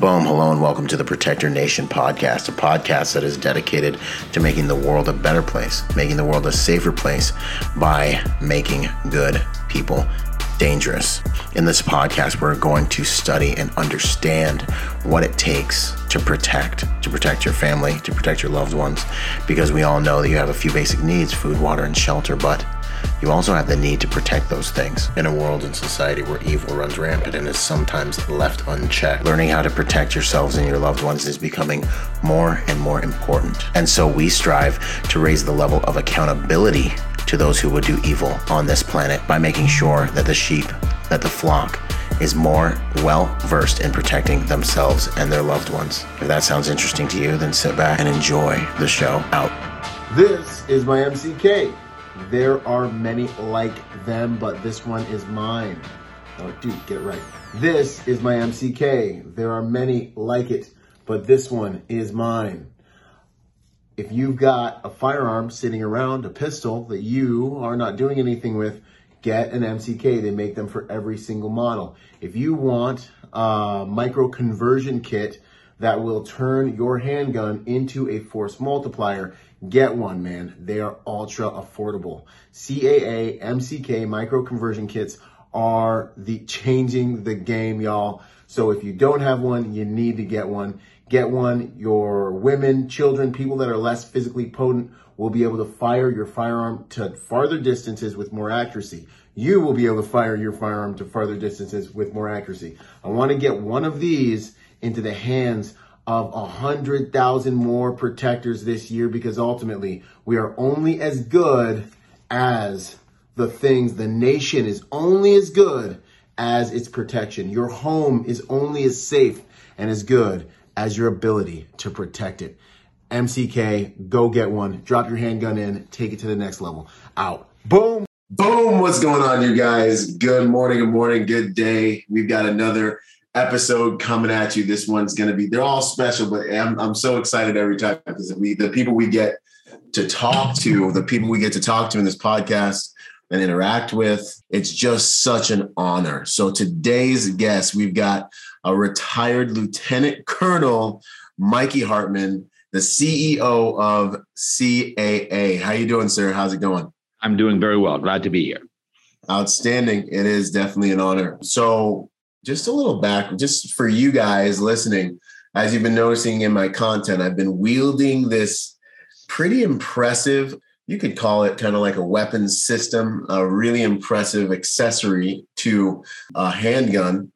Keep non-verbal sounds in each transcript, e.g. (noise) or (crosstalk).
Boom, hello, and welcome to the Protector Nation podcast, a podcast that is dedicated to making the world a better place, making the world a safer place by making good people dangerous. In this podcast, we're going to study and understand what it takes to protect, to protect your family, to protect your loved ones, because we all know that you have a few basic needs food, water, and shelter, but you also have the need to protect those things. In a world and society where evil runs rampant and is sometimes left unchecked, learning how to protect yourselves and your loved ones is becoming more and more important. And so we strive to raise the level of accountability to those who would do evil on this planet by making sure that the sheep, that the flock, is more well versed in protecting themselves and their loved ones. If that sounds interesting to you, then sit back and enjoy the show out. This is my MCK. There are many like them, but this one is mine. Oh, dude, get it right. This is my MCK. There are many like it, but this one is mine. If you've got a firearm sitting around, a pistol that you are not doing anything with, get an MCK. They make them for every single model. If you want a micro conversion kit that will turn your handgun into a force multiplier, get one, man. They are ultra affordable. CAA, MCK micro conversion kits are the changing the game, y'all. So if you don't have one, you need to get one. Get one. Your women, children, people that are less physically potent will be able to fire your firearm to farther distances with more accuracy. You will be able to fire your firearm to farther distances with more accuracy. I want to get one of these into the hands of a hundred thousand more protectors this year because ultimately we are only as good as the things the nation is only as good as its protection. Your home is only as safe and as good as your ability to protect it. MCK, go get one. Drop your handgun in, take it to the next level. Out. Boom. Boom. What's going on, you guys? Good morning, good morning, good day. We've got another episode coming at you. This one's going to be, they're all special, but I'm, I'm so excited every time because we, the people we get to talk to, the people we get to talk to in this podcast and interact with, it's just such an honor. So today's guest, we've got a retired Lieutenant Colonel Mikey Hartman, the CEO of CAA. How you doing, sir? How's it going? I'm doing very well. Glad to be here. Outstanding. It is definitely an honor. So, just a little back, just for you guys listening, as you've been noticing in my content, I've been wielding this pretty impressive, you could call it kind of like a weapons system, a really impressive accessory to a handgun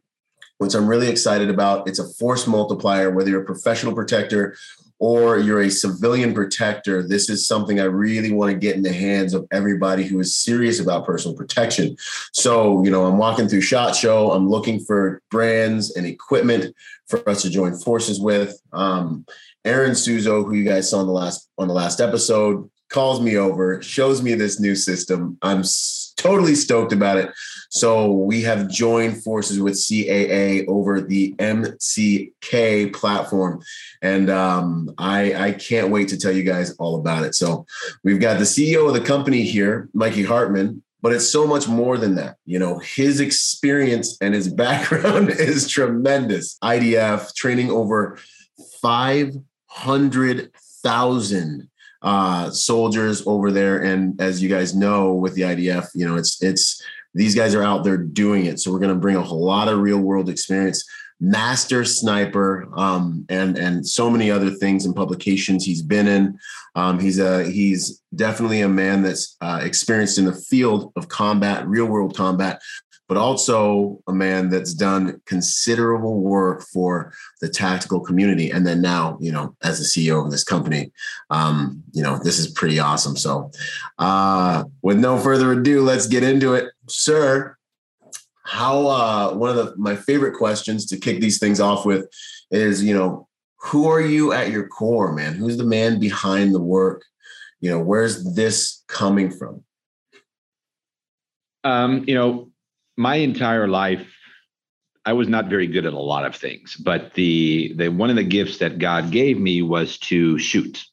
which I'm really excited about. It's a force multiplier, whether you're a professional protector or you're a civilian protector, this is something I really want to get in the hands of everybody who is serious about personal protection. So, you know, I'm walking through SHOT Show, I'm looking for brands and equipment for us to join forces with. Um, Aaron Suzo, who you guys saw on the last on the last episode, calls me over, shows me this new system. I'm totally stoked about it. So we have joined forces with CAA over the MCK platform, and um, I, I can't wait to tell you guys all about it. So we've got the CEO of the company here, Mikey Hartman, but it's so much more than that. You know, his experience and his (laughs) background is tremendous. IDF training over 500,000 uh, soldiers over there. And as you guys know, with the IDF, you know, it's, it's, these guys are out there doing it. So we're going to bring a whole lot of real world experience master sniper um, and and so many other things and publications he's been in um, he's a he's definitely a man that's uh, experienced in the field of combat real world combat but also a man that's done considerable work for the tactical community. And then now, you know, as the CEO of this company, um, you know, this is pretty awesome. So, uh, with no further ado, let's get into it, sir. How uh, one of the my favorite questions to kick these things off with is, you know, who are you at your core, man? Who's the man behind the work? You know, where's this coming from? Um, you know, my entire life I was not very good at a lot of things, but the the one of the gifts that God gave me was to shoot.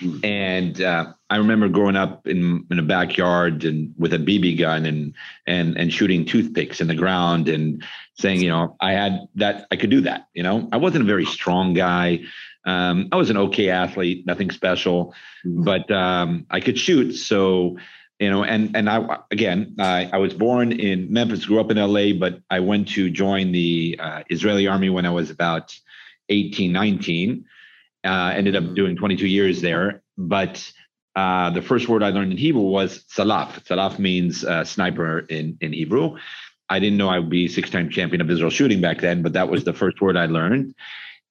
Mm. And uh, I remember growing up in in a backyard and with a BB gun and and and shooting toothpicks in the ground and saying, you know, I had that I could do that. You know, I wasn't a very strong guy. Um, I was an okay athlete, nothing special, mm. but um, I could shoot. So you know and and i again I, I was born in memphis grew up in la but i went to join the uh, israeli army when i was about 18 19 uh, ended up doing 22 years there. But uh, the first word i learned in hebrew was salaf. Salaf means uh, sniper in in hebrew. I didn't know i would be six-time champion of israel shooting back then but that was the first word i learned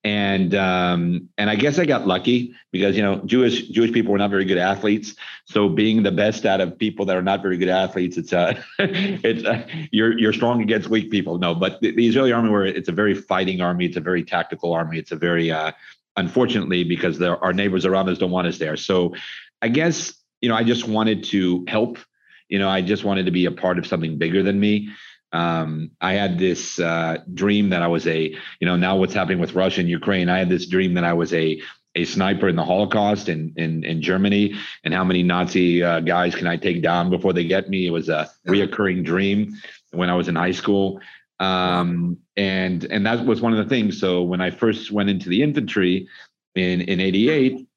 and um, and I guess I got lucky because you know Jewish Jewish people were not very good athletes. So being the best out of people that are not very good athletes, it's uh, (laughs) it's uh, you're you're strong against weak people. No, but the, the Israeli army, where it's a very fighting army, it's a very tactical army, it's a very uh, unfortunately because there, our neighbors around us don't want us there. So I guess you know I just wanted to help. You know, I just wanted to be a part of something bigger than me um, I had this uh, dream that I was a, you know, now what's happening with Russia and Ukraine. I had this dream that I was a a sniper in the Holocaust in in, in Germany, and how many Nazi uh, guys can I take down before they get me? It was a reoccurring dream when I was in high school, um, and and that was one of the things. So when I first went into the infantry in in '88,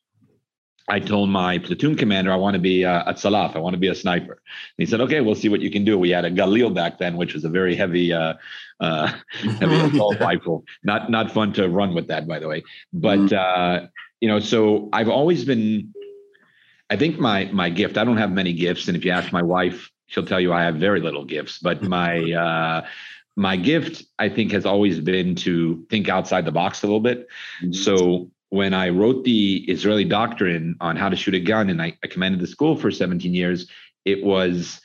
I told my platoon commander I want to be uh, a Salaf. I want to be a sniper. And he said, "Okay, we'll see what you can do." We had a Galil back then, which was a very heavy, uh, uh, (laughs) heavy (laughs) assault rifle. Not not fun to run with that, by the way. But mm-hmm. uh, you know, so I've always been. I think my my gift. I don't have many gifts, and if you ask my wife, she'll tell you I have very little gifts. But (laughs) my uh, my gift, I think, has always been to think outside the box a little bit. Mm-hmm. So when I wrote the Israeli doctrine on how to shoot a gun and I, I commanded the school for 17 years, it was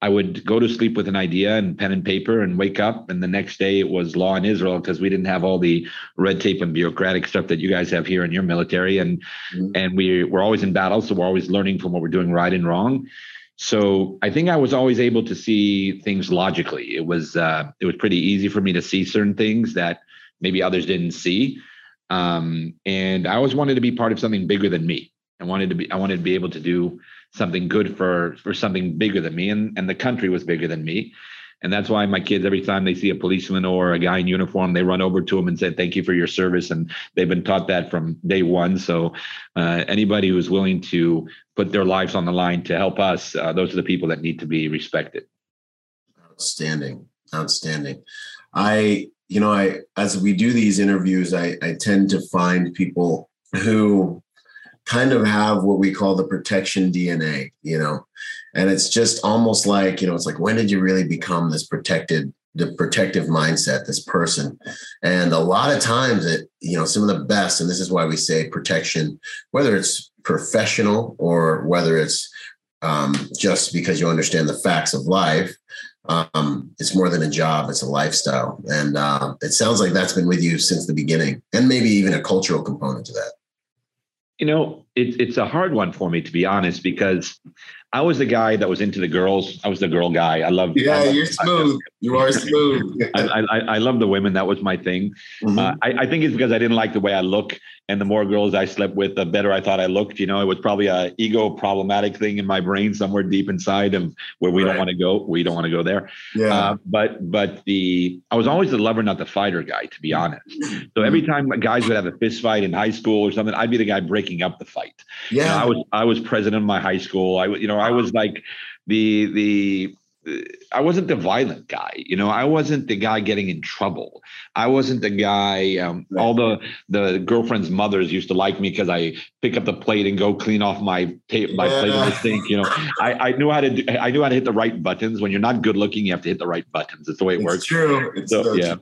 I would go to sleep with an idea and pen and paper and wake up. And the next day it was law in Israel because we didn't have all the red tape and bureaucratic stuff that you guys have here in your military. And mm-hmm. and we we're always in battle. So we're always learning from what we're doing right and wrong. So I think I was always able to see things logically. It was uh, it was pretty easy for me to see certain things that maybe others didn't see. Um, and I always wanted to be part of something bigger than me. I wanted to be I wanted to be able to do something good for for something bigger than me, and and the country was bigger than me. And that's why my kids, every time they see a policeman or a guy in uniform, they run over to him and say, "Thank you for your service." And they've been taught that from day one. So, uh, anybody who is willing to put their lives on the line to help us, uh, those are the people that need to be respected. Outstanding, outstanding. I you know, I as we do these interviews, I, I tend to find people who kind of have what we call the protection DNA, you know, and it's just almost like, you know, it's like, when did you really become this protected, the protective mindset, this person? And a lot of times it, you know, some of the best, and this is why we say protection, whether it's professional or whether it's um, just because you understand the facts of life, um, it's more than a job; it's a lifestyle, and uh, it sounds like that's been with you since the beginning, and maybe even a cultural component to that. You know, it's it's a hard one for me to be honest because I was the guy that was into the girls. I was the girl guy. I love. Yeah, I love, you're smooth. I, you are smooth. (laughs) I, I, I love the women. That was my thing. Mm-hmm. Uh, I, I think it's because I didn't like the way I look, and the more girls I slept with, the better I thought I looked. You know, it was probably a ego problematic thing in my brain somewhere deep inside of where we right. don't want to go. We don't want to go there. Yeah. Uh, but but the I was always the lover, not the fighter guy, to be honest. So every time guys would have a fist fight in high school or something, I'd be the guy breaking up the fight. Yeah. You know, I was I was president of my high school. I was, you know I was like the the I wasn't the violent guy, you know. I wasn't the guy getting in trouble. I wasn't the guy. Um, right. All the the girlfriends' mothers used to like me because I pick up the plate and go clean off my tape, my yeah. plate in the sink. You know, I, I knew how to do, I knew how to hit the right buttons. When you're not good looking, you have to hit the right buttons. It's the way it it's works. True. It's so, yeah.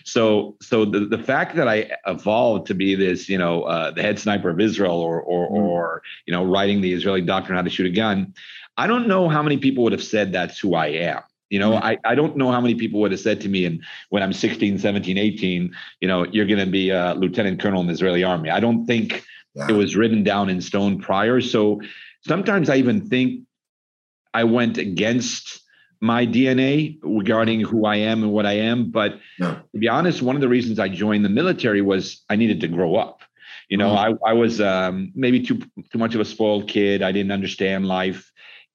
(laughs) so so the the fact that I evolved to be this, you know, uh, the head sniper of Israel, or or mm. or you know, writing the Israeli doctrine how to shoot a gun I don't know how many people would have said that's who I am. You know, mm-hmm. I, I don't know how many people would have said to me and when I'm 16, 17, 18, you know, you're going to be a lieutenant colonel in the Israeli army. I don't think yeah. it was written down in stone prior. So sometimes I even think I went against my DNA regarding who I am and what I am. But yeah. to be honest, one of the reasons I joined the military was I needed to grow up You know, mm-hmm. I, I was um, maybe too too much of a spoiled kid. I didn't understand life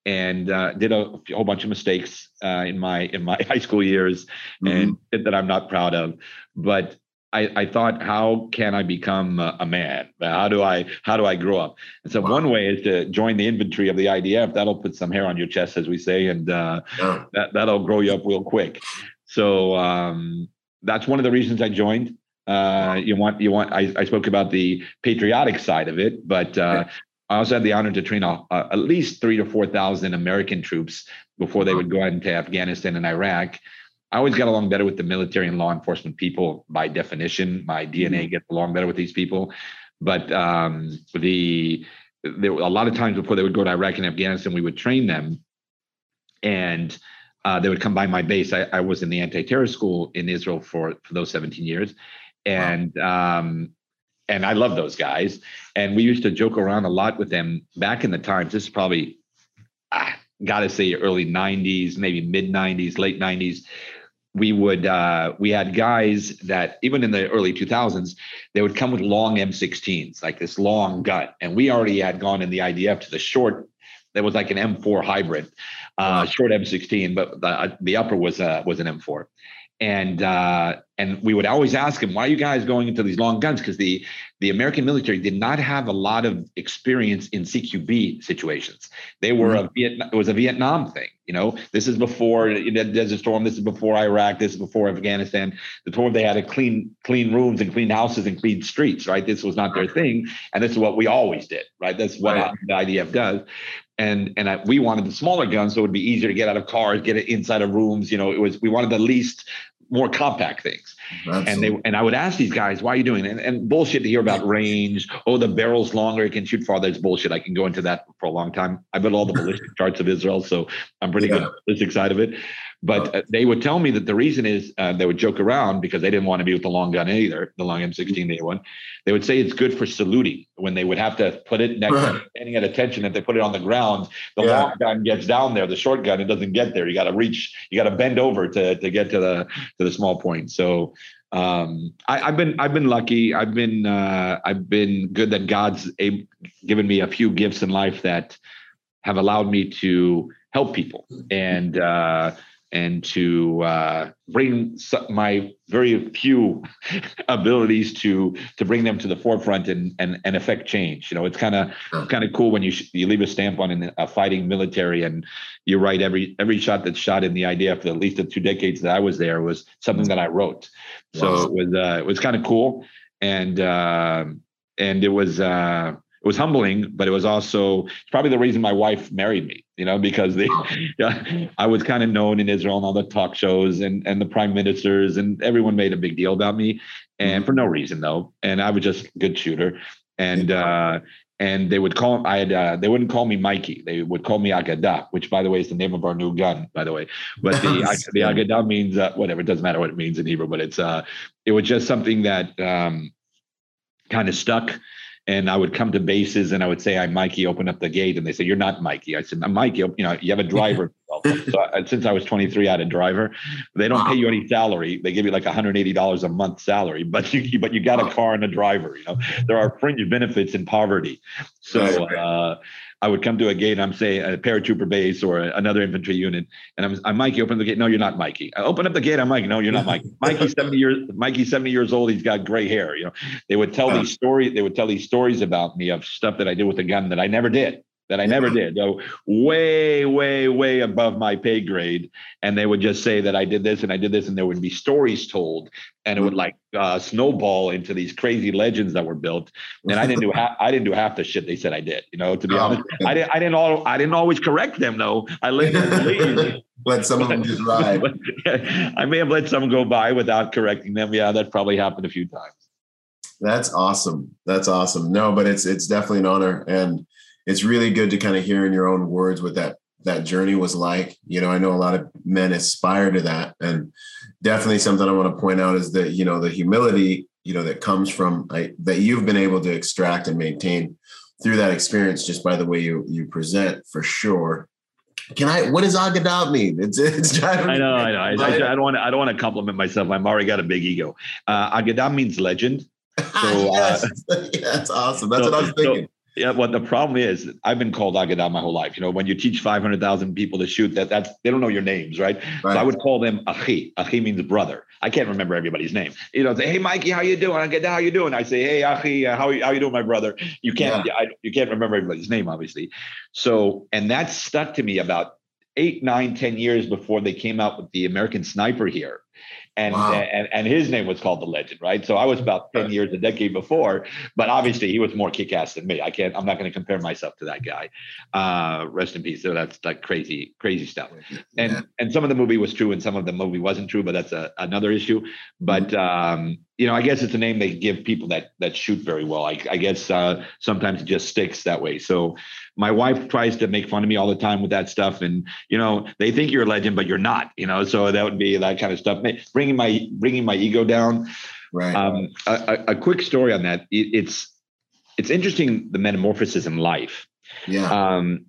and uh, did a, a, whole bunch of mistakes uh, in my in my (laughs) high school years, mm-hmm. and that I'm not proud of. But I, I thought, how can I become a, a, man? How do I how do I grow up? And so wow. one way is to join the infantry of the IDF. That'll put some hair on your chest, as we say, and uh, yeah. that that'll grow you up real quick. So um, that's one of the reasons I joined. Uh, you want you want I, I spoke about the patriotic side of it, but uh, I also had the honor to train at least three to four thousand American troops before they would go into Afghanistan and Iraq. I always got along better with the military and law enforcement people by definition. My DNA mm-hmm. gets along better with these people. But um, the there were a lot of times before they would go to Iraq and Afghanistan, we would train them, and uh, they would come by my base. I, I was in the anti-terror school in Israel for for those 17 years, and wow. um, and I love those guys. And we used to joke around a lot with them back in the times. This is probably, ah, gotta say, early 90s, maybe mid 90s, late 90s we would uh, we had guys that even in the early 2000s they would come with long m16s like this long gun and we already had gone in the idf to the short that was like an m4 hybrid uh, short m16 but the, the upper was uh, was an m4 and uh, and we would always ask him, "Why are you guys going into these long guns?" Because the the American military did not have a lot of experience in CQB situations. They were mm-hmm. a Vietnam. It was a Vietnam thing. You know, this is before the Desert Storm. This is before Iraq. This is before Afghanistan. Before they had a clean clean rooms and clean houses and clean streets. Right. This was not their thing, and this is what we always did. Right. That's what right. the IDF does and and I, we wanted the smaller guns so it would be easier to get out of cars get it inside of rooms you know it was we wanted the least more compact things. Absolutely. And they and I would ask these guys, why are you doing it? And, and, bullshit to hear about range. Oh, the barrel's longer, it can shoot farther. It's bullshit. I can go into that for a long time. I built all the (laughs) ballistic charts of Israel, so I'm pretty yeah. good at the ballistic side of it. But uh, they would tell me that the reason is uh, they would joke around because they didn't want to be with the long gun either, the long M16 they one. They would say it's good for saluting when they would have to put it next, right. standing at attention. If they put it on the ground, the yeah. long gun gets down there. The short gun it doesn't get there. You got to reach. You got to bend over to to get to the to the small point. So um, I, have been I've been lucky. I've been uh, I've been good that God's a, given me a few gifts in life that have allowed me to help people and. Uh, and to uh, bring my very few (laughs) abilities to to bring them to the forefront and and, and affect change. You know, it's kind of kind of cool when you sh- you leave a stamp on a fighting military and you write every every shot that's shot in the IDF for at least the two decades that I was there was something that I wrote. So it was uh, it was kind of cool and uh, and it was uh, it was humbling, but it was also probably the reason my wife married me, you know, because the, (laughs) yeah, I was kind of known in Israel and all the talk shows and, and the prime ministers and everyone made a big deal about me and mm-hmm. for no reason though. And I was just a good shooter. And, uh, and they would call I had uh, they wouldn't call me Mikey. They would call me Agadah, which by the way is the name of our new gun, by the way. But the (laughs) the Agadah means uh, whatever. It doesn't matter what it means in Hebrew, but it's uh it was just something that um kind of stuck and I would come to bases and I would say, I'm Mikey, open up the gate. And they say, You're not Mikey. I said, I'm Mikey. You know, you have a driver. (laughs) so I, since I was 23, I had a driver. They don't pay you any salary. They give you like $180 a month salary, but you but you got a car and a driver. You know, there are fringe benefits in poverty. So uh, I would come to a gate. I'm say a paratrooper base or another infantry unit, and I'm, I'm Mikey. Open the gate. No, you're not Mikey. I open up the gate. I'm Mikey. No, you're not Mikey. (laughs) Mikey's 70 years. Mikey's 70 years old. He's got gray hair. You know, they would tell these stories. They would tell these stories about me of stuff that I did with a gun that I never did that I never did. Go way, way, way above my pay grade. And they would just say that I did this and I did this, and there would be stories told, and it would like uh, snowball into these crazy legends that were built. And I didn't do half, I didn't do half the shit they said I did. You know, to be oh, honest, I didn't. I didn't all. I didn't always correct them though. I let them (laughs) let some of them just ride. (laughs) I may have let some go by without correcting them. Yeah, that probably happened a few times. That's awesome. That's awesome. No, but it's it's definitely an honor and it's really good to kind of hear in your own words what that that journey was like. You know, I know a lot of men aspire to that, and definitely something I want to point out is that you know the humility you know that comes from I, that you've been able to extract and maintain through that experience just by the way you you present for sure. Can I? What does Agadah mean? It's it's driving. I know, I know. I, I, I, don't want to. I don't want to compliment myself. I'm already got a big ego. Uh, Agadah means legend. (laughs) So, yes. (laughs) Uh, yeah, that's awesome. That's so, what I was thinking. So, yeah, well, the problem is I've been called Agadah my whole life. You know, when you teach 500,000 people to shoot, that that's they don't know your names, right? right? So I would call them Achi. Achi means brother. I can't remember everybody's name. You know, say, hey, Mikey, how you doing? I get how you doing? I say, hey, Achi, uh, how how you doing, my brother? You can't yeah. I, you can't remember everybody's name, obviously. So, and that stuck to me about eight, nine, ten years before they came out with the American Sniper here and, wow. and and his name was called the legend, right? So I was about 10 years, a decade before, but obviously he was more kick-ass than me. I can't, I'm not going to compare myself to that guy. Uh, rest in peace. So that's like crazy, crazy stuff. And yeah. and some of the movie was true and some of the movie wasn't true, but that's a, another issue. But mm-hmm. um, you know, I guess it's a name they give people that that shoot very well. I, I guess uh, sometimes it just sticks that way. So my wife tries to make fun of me all the time with that stuff, and you know, they think you're a legend, but you're not. You know, so that would be that kind of stuff, bringing my bringing my ego down. Right. Um, a, a, quick story on that. It, it's it's interesting the metamorphosis in life. Yeah. Um,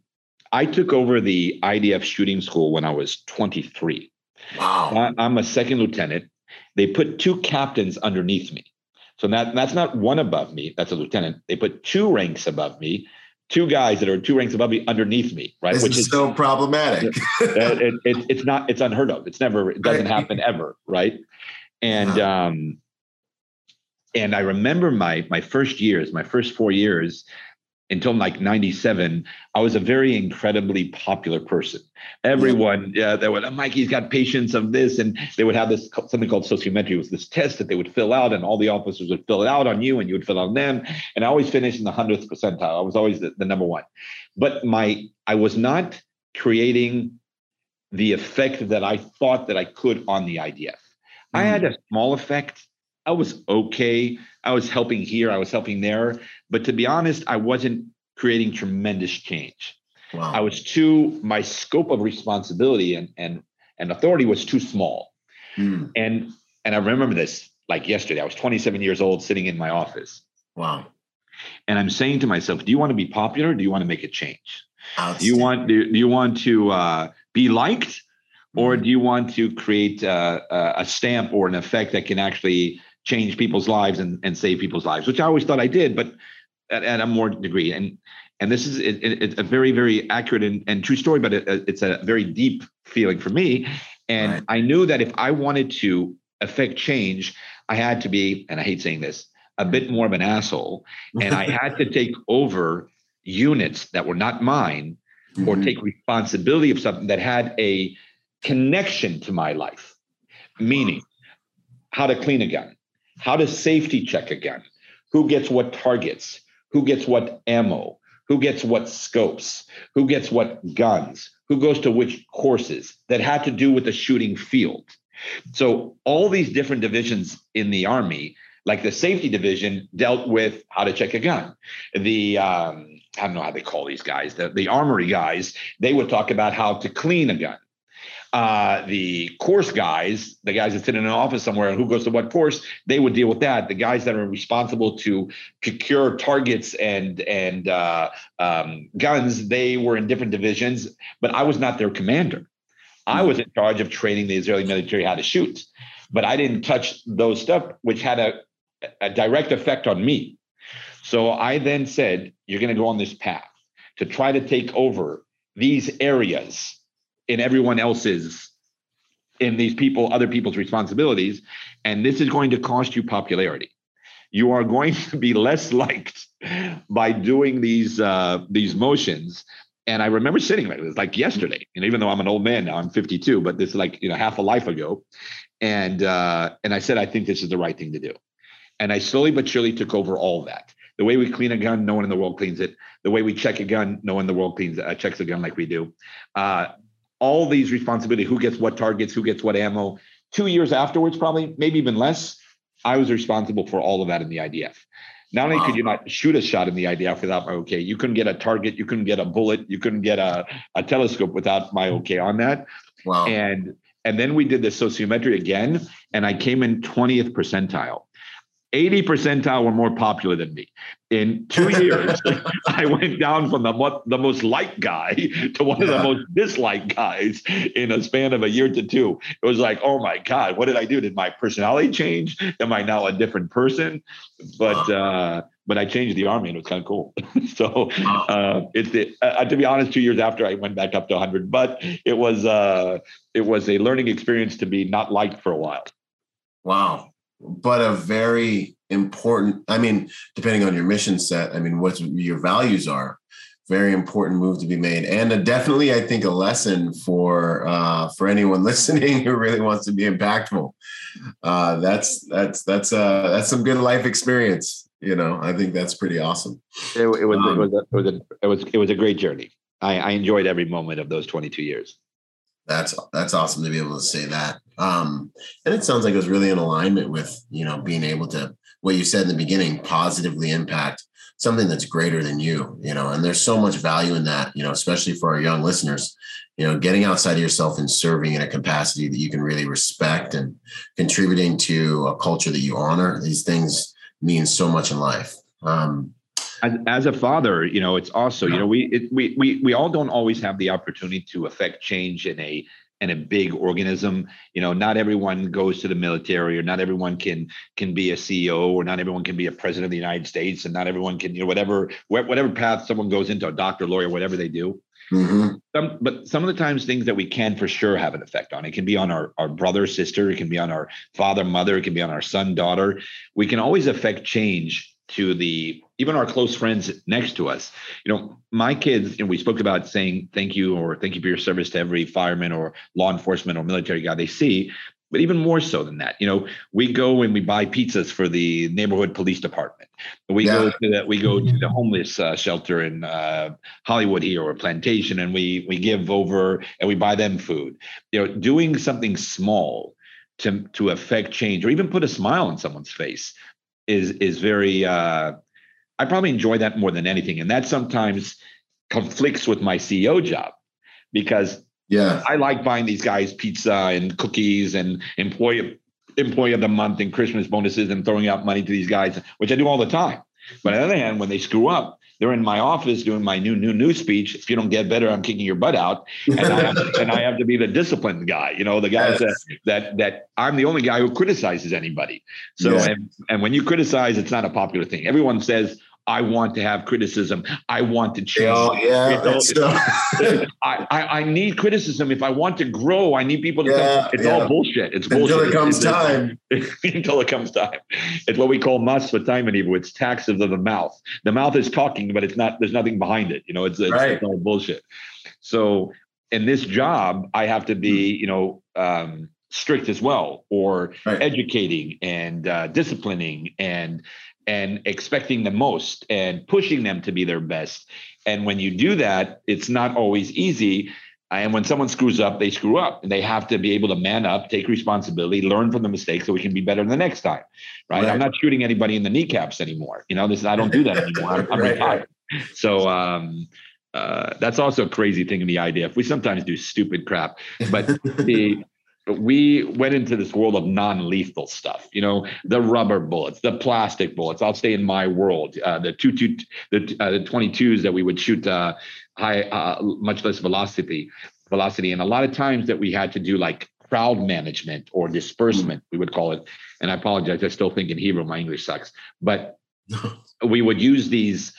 I took over the IDF shooting school when I was 23. Wow. I, I'm a second lieutenant they put two captains underneath me. So that, that's not one above me, that's a lieutenant. They put two ranks above me, two guys that are two ranks above me underneath me, right? This Which is, is so problematic. it, it, it's not, it's unheard of. It's never, it doesn't happen ever, right? And um, and I remember my my first years, my first four years, until like 97 i was a very incredibly popular person. Everyone yeah they would oh, mikey's got patients of this and they would have this something called sociometry it was this test that they would fill out and all the officers would fill it out on you and you would fill out on them and i always finished in the 100th percentile. I was always the, the number one. But my i was not creating the effect that i thought that i could on the idf mm-hmm. i had a small effect I was okay. I was helping here, I was helping there. But to be honest, I wasn't creating tremendous change. Wow. I was too, my scope of responsibility and and and authority was too small. Mm. And and I remember this like yesterday. I was 27 years old sitting in my office. Wow. And I'm saying to myself, do you want to be popular? do you want to make a change? Do you want do, do you want to uh, be liked? Or hmm. do you want to create uh, a stamp or an effect that can actually change people's lives and, and save people's lives, which I always thought I did, but at, at a more degree. And and this is it, it, it's a very very accurate and, and true story, but it, it's a very deep feeling for me. And right. I knew that if I wanted to affect change, I had to be, and I hate saying this, a bit more of an asshole, and I had to take over units that were not mine, mm-hmm. or take responsibility of something that had a connection to my life, meaning how to clean a gun, how to safety check a gun, who gets what targets, who gets what ammo, who gets what scopes, who gets what guns, who goes to which courses that had to do with the shooting field. So all these different divisions in the army, like the safety division, dealt with how to check a gun. The um, I don't know how they call these guys, the, the armory guys, they would talk about how to clean a gun uh, the course guys, the guys that sit in an office somewhere and who goes to what course, they would deal with that. The guys that are responsible to procure targets and and uh, um, guns, they were in different divisions, but I was not their commander. I was in charge of training the Israeli military how to shoot, but I didn't touch those stuff, which had a, a direct effect on me. So I then said, "You're going to go on this path to try to take over these areas." In everyone else's in these people other people's responsibilities and this is going to cost you popularity. You are going to be less liked by doing these uh, these motions. And i remember sitting it was like yesterday and even though i'm an old man now i'm 52 but this is like you know half a life ago. And uh, and i said i think this is the right thing to do. And i slowly but surely took over all that. The way we clean a gun no one in the world cleans it. The way we check a gun no one in the world cleans uh, checks a gun like we do. Uh, all these responsibility who gets what targets, who gets what ammo. Two years afterwards, probably, maybe even less, I was responsible for all of that in the IDF. Not only wow. could you not shoot a shot in the IDF without my okay, you couldn't get a target, you couldn't get a bullet, you couldn't get a, a telescope without my okay on that. Wow. And and then we did the sociometry again, and I came in 20th percentile. 80 percentile were more popular than me. In two (laughs) years, (laughs) I went down from the, the most liked guy to one yeah. of the most disliked guys in a span of a year to two. It was like, oh my God, what did I do? Did my personality change? Am I now a different person? But uh, but I changed the army and it was kind of cool. (laughs) so uh, it, uh, to be honest, two years after I went back up to 100, but it was uh, it was a learning experience to be not liked for a while. Wow, but a very important. I mean, depending on your mission set, I mean, what your values are. Very important move to be made, and a, definitely, I think, a lesson for uh, for anyone (laughs) listening who really wants to be impactful. Uh, that's that's that's uh, that's some good life experience you know i think that's pretty awesome it, it was, um, it, was a, it was a, it was it was a great journey I, I enjoyed every moment of those 22 years that's that's awesome to be able to say that um and it sounds like it was really in alignment with you know being able to what you said in the beginning positively impact something that's greater than you you know and there's so much value in that you know especially for our young listeners you know getting outside of yourself and serving in a capacity that you can really respect and contributing to a culture that you honor these things means so much in life. Um, as, as, a father, you know, it's also, you know, we, it, we, we, we all don't always have the opportunity to affect change in a, in a big organism. You know, not everyone goes to the military or not everyone can, can be a CEO or not everyone can be a president of the United States and not everyone can, you know, whatever, whatever path someone goes into a doctor, lawyer, whatever they do. Mm-hmm. Some, but some of the times, things that we can for sure have an effect on. It can be on our, our brother, sister. It can be on our father, mother. It can be on our son, daughter. We can always affect change to the even our close friends next to us. You know, my kids, and we spoke about saying thank you or thank you for your service to every fireman or law enforcement or military guy they see but even more so than that, you know, we go and we buy pizzas for the neighborhood police department. We yeah. go to that. We go to the homeless uh, shelter in uh, Hollywood here or Plantation, and we we give over and we buy them food. You know, doing something small to to affect change or even put a smile on someone's face is is very. Uh, I probably enjoy that more than anything, and that sometimes conflicts with my CEO job because yeah. I like buying these guys pizza and cookies and employee employee of the month and Christmas bonuses and throwing out money to these guys, which I do all the time. But on the other hand, when they screw up, they're in my office doing my new new new speech. If you don't get better, I'm kicking your butt out, and I have to, and I have to be the disciplined guy. You know, the guy yes. that that that I'm the only guy who criticizes anybody. So yeah. and and when you criticize, it's not a popular thing. Everyone says, I want to have criticism. I want to change. Oh, yeah. You know, I, I, I, need criticism. If I want to grow, I need people to yeah, come. It's yeah. all bullshit. It's bullshit. Until it comes it's, time. (laughs) until it comes time. It's what we call mas sfatayim in Hebrew. It's taxes of the mouth. The mouth is talking, but it's not, there's nothing behind it. You know, it's, it's, right. it's all bullshit. So in this job, I have to be, hmm. you know, um, strict as well or right. educating and uh, disciplining and and expecting the most and pushing them to be their best. And when you do that, it's not always easy. And when someone screws up, they screw up. And they have to be able to man up, take responsibility, learn from the mistakes so we can be better the next time. Right. right. I'm not shooting anybody in the kneecaps anymore. You know, this I don't do that anymore. I'm, I'm (laughs) right. retired. So um, uh, that's also a crazy thing in the IDF. We sometimes do stupid crap, but (laughs) the we went into this world of non-lethal stuff you know the rubber bullets the plastic bullets. I'll stay in my world. Uh, the two two the, uh, the 22s that we would shoot uh, high uh, much less velocity velocity. And a lot of times that we had to do like crowd management or disbursement we would call it. And i apologize i still think in hebrew my english sucks. But (laughs) we would use these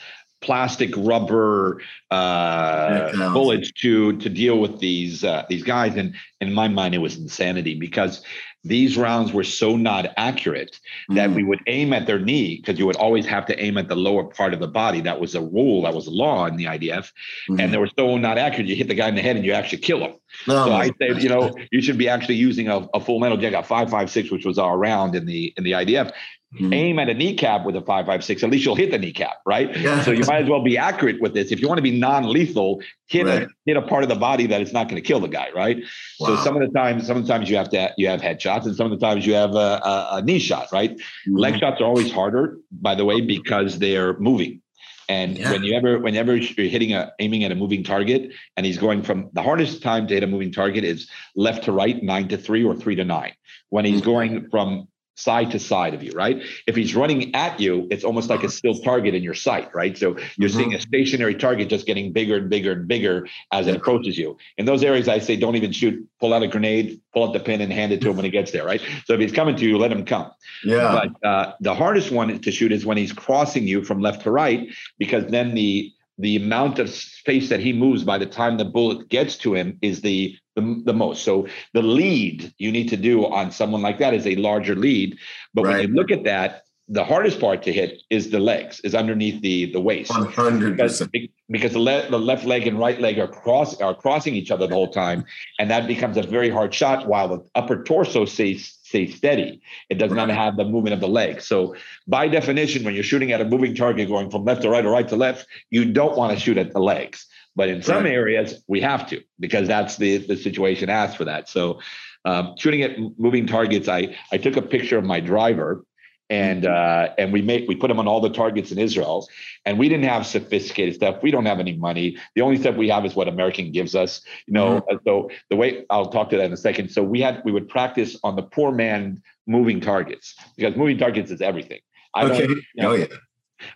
plastic rubber uh, bullets to to deal with these uh, these guys and in my mind it was insanity because these rounds were so not accurate that mm. we would aim at their knee because you would always have to aim at the lower part of the body that was a rule that was a law in the IDF mm. and they were so not accurate you hit the guy in the head and you actually kill him no. so I say you know you should be actually using a, a full metal jacket 556 which was our round in the in the IDF Mm-hmm. aim at a kneecap with a 556 at least you'll hit the kneecap right yeah. so you might as well be accurate with this if you want to be non-lethal hit right. a hit a part of the body that is not going to kill the guy right wow. so some of the times some of the times you have to you have headshots and some of the times you have a, a, a knee shot right mm-hmm. leg shots are always harder by the way because they're moving and yeah. ever, whenever you're hitting a aiming at a moving target and he's going from the hardest time to hit a moving target is left to right, nine to three or three to nine. When he's mm-hmm. going from side to side of you, right? If he's running at you, it's almost like a still target in your sight, right? So you're mm-hmm. seeing a stationary target just getting bigger and bigger and bigger as it approaches you. In those areas, I say don't even shoot. Pull out a grenade, pull out the pin, and hand it to him when he gets there, right? So if he's coming to you, let him come. Yeah. But uh, the hardest one to shoot is when he's crossing you from left to right, because then the the amount of space that he moves by the time the bullet gets to him is the the, the most. So the lead you need to do on someone like that is a larger lead. But right. when you look at that, the hardest part to hit is the legs, is underneath the the waist. 100 because, because the, le- the left leg and right leg are cross are crossing each other the whole time, and that becomes a very hard shot. While the upper torso stays stays steady, it does right. not have the movement of the leg. So by definition, when you're shooting at a moving target going from left to right or right to left, you don't want to shoot at the legs. But in some right. areas, we have to because that's the the situation asks for that. So um, shooting at moving targets, I I took a picture of my driver and mm-hmm. uh, and we made we put them on all the targets in Israel, and we didn't have sophisticated stuff. We don't have any money. The only stuff we have is what American gives us. You know, mm-hmm. so the way I'll talk to that in a second. So we had we would practice on the poor man moving targets because moving targets is everything. I okay. You know, oh yeah.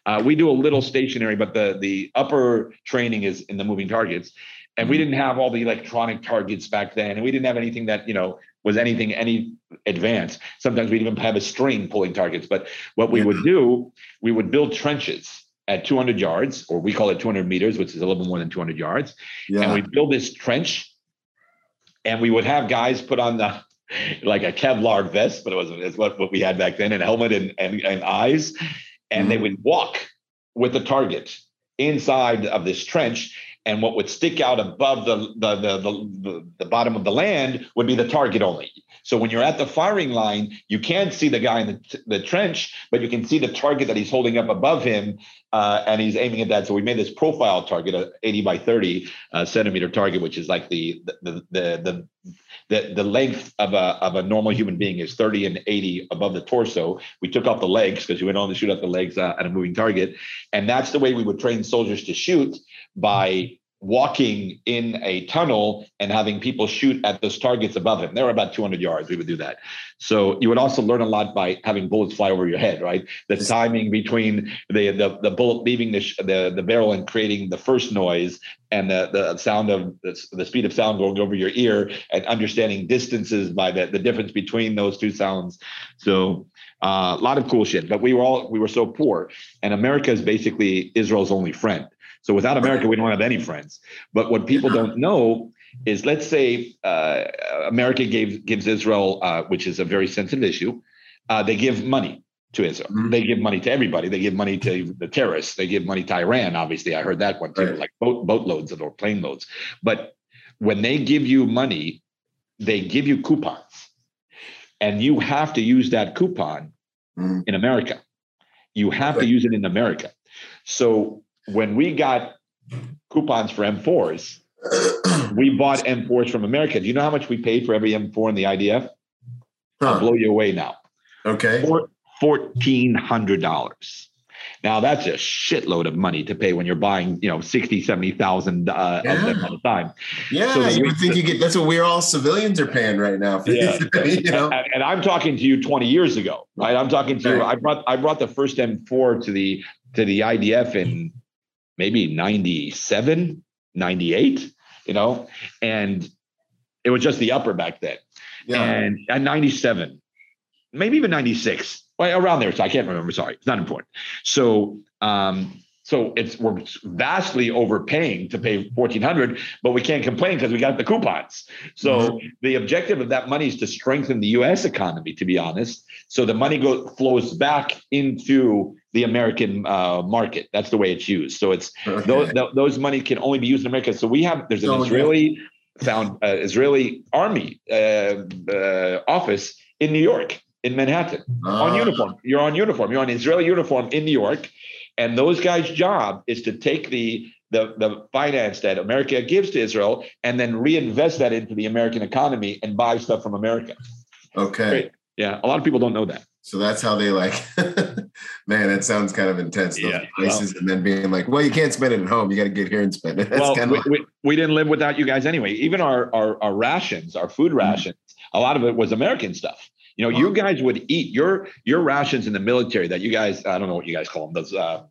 Uh, we do a little stationary, but the the upper training is in the moving targets. And we mm-hmm. didn't have all the electronic targets back then, and we didn't have anything that you know was anything any advanced. Sometimes we'd even have a string pulling targets. But what we would do, we would build trenches at 200 yards, or we call it 200 meters, which is a little bit more than 200 yards. Yeah. And we build this trench, and we would have guys put on the like a Kevlar vest, but it was it's what, what we had back then, and helmet and, and, and eyes and mm-hmm. they would walk with the target inside of this trench and what would stick out above the the, the the, the, bottom of the land would be the target only so when you're at the firing line you can't see the guy in the, the trench but you can see the target that he's holding up above him uh, and he's aiming at that so we made this profile target a 80 by 30 uh, centimeter target which is like the the the, the the, the length of a, of a normal human being is 30 and 80 above the torso. We took off the legs because we went on to shoot at the legs uh, at a moving target. And that's the way we would train soldiers to shoot by walking in a tunnel and having people shoot at those targets above him. They were about 200 yards. We would do that. So you would also learn a lot by having bullets fly over your head, right? The timing between the the, the bullet leaving the, the the barrel and creating the first noise and the, the sound of the, the speed of sound going over your ear and understanding distances by the, the difference between those two sounds. So uh, a lot of cool shit. But we were all we were so poor, and America is basically Israel's only friend. So without America, we don't have any friends. But what people don't (gasps) know is, let's say uh, America gave, gives Israel, uh, which is a very sensitive issue, uh, they give money to Israel. Mm-hmm. They give money to everybody. They give money to the terrorists. They give money to Iran. Obviously, I heard that one too, right. like boat boatloads or plane loads. But when they give you money, they give you coupons, and you have to use that coupon mm-hmm. in America. You have right. to use it in America. So when we got coupons for M4s, we bought M4s from America. Do you know how much we paid for every M4 in the IDF? Huh. I'll blow you away now. Okay. Fourteen hundred dollars. Now that's a shitload of money to pay when you're buying, you know, 60, 70,000 uh, yeah. of them at a time. Yeah, so you would think you get that's what we're all civilians are paying right now. (laughs) yeah. you know? and, and, I'm talking to you 20 years ago, right? I'm talking to you. I brought I brought the first M4 to the to the IDF in maybe 97, 98, you know, and it was just the upper back then. Yeah. And at 97, maybe even 96, well, around there. So I can't remember. Sorry, it's not important. So, um, so it's we're vastly overpaying to pay 1400 but we can't complain because we got the coupons. So mm-hmm. the objective of that money is to strengthen the US economy, to be honest. So the money go, flows back into the American uh, market. That's the way it's used. So it's okay. those, those money can only be used in America. So we have there's an oh, Israeli yeah. found uh, Israeli army uh, uh, office in New York, in Manhattan, on ah. uniform. You're on uniform. You're on Israeli uniform in New York, and those guys' job is to take the the, the finance that America gives to Israel and then reinvest that into the American economy and buy stuff from America. Okay. Great. Yeah, a lot of people don't know that. So that's how they like, (laughs) man, that sounds kind of intense. Those yeah, places, well, and then being like, well, you can't spend it at home. You got to get here and spend it. (laughs) That's well, we, like, we, we, didn't live without you guys anyway. Even our, our, our rations, our food mm-hmm. rations, mm-hmm. a lot of it was American stuff. You know, you guys would eat your your rations in the military that you guys I don't know what you guys call them those uh,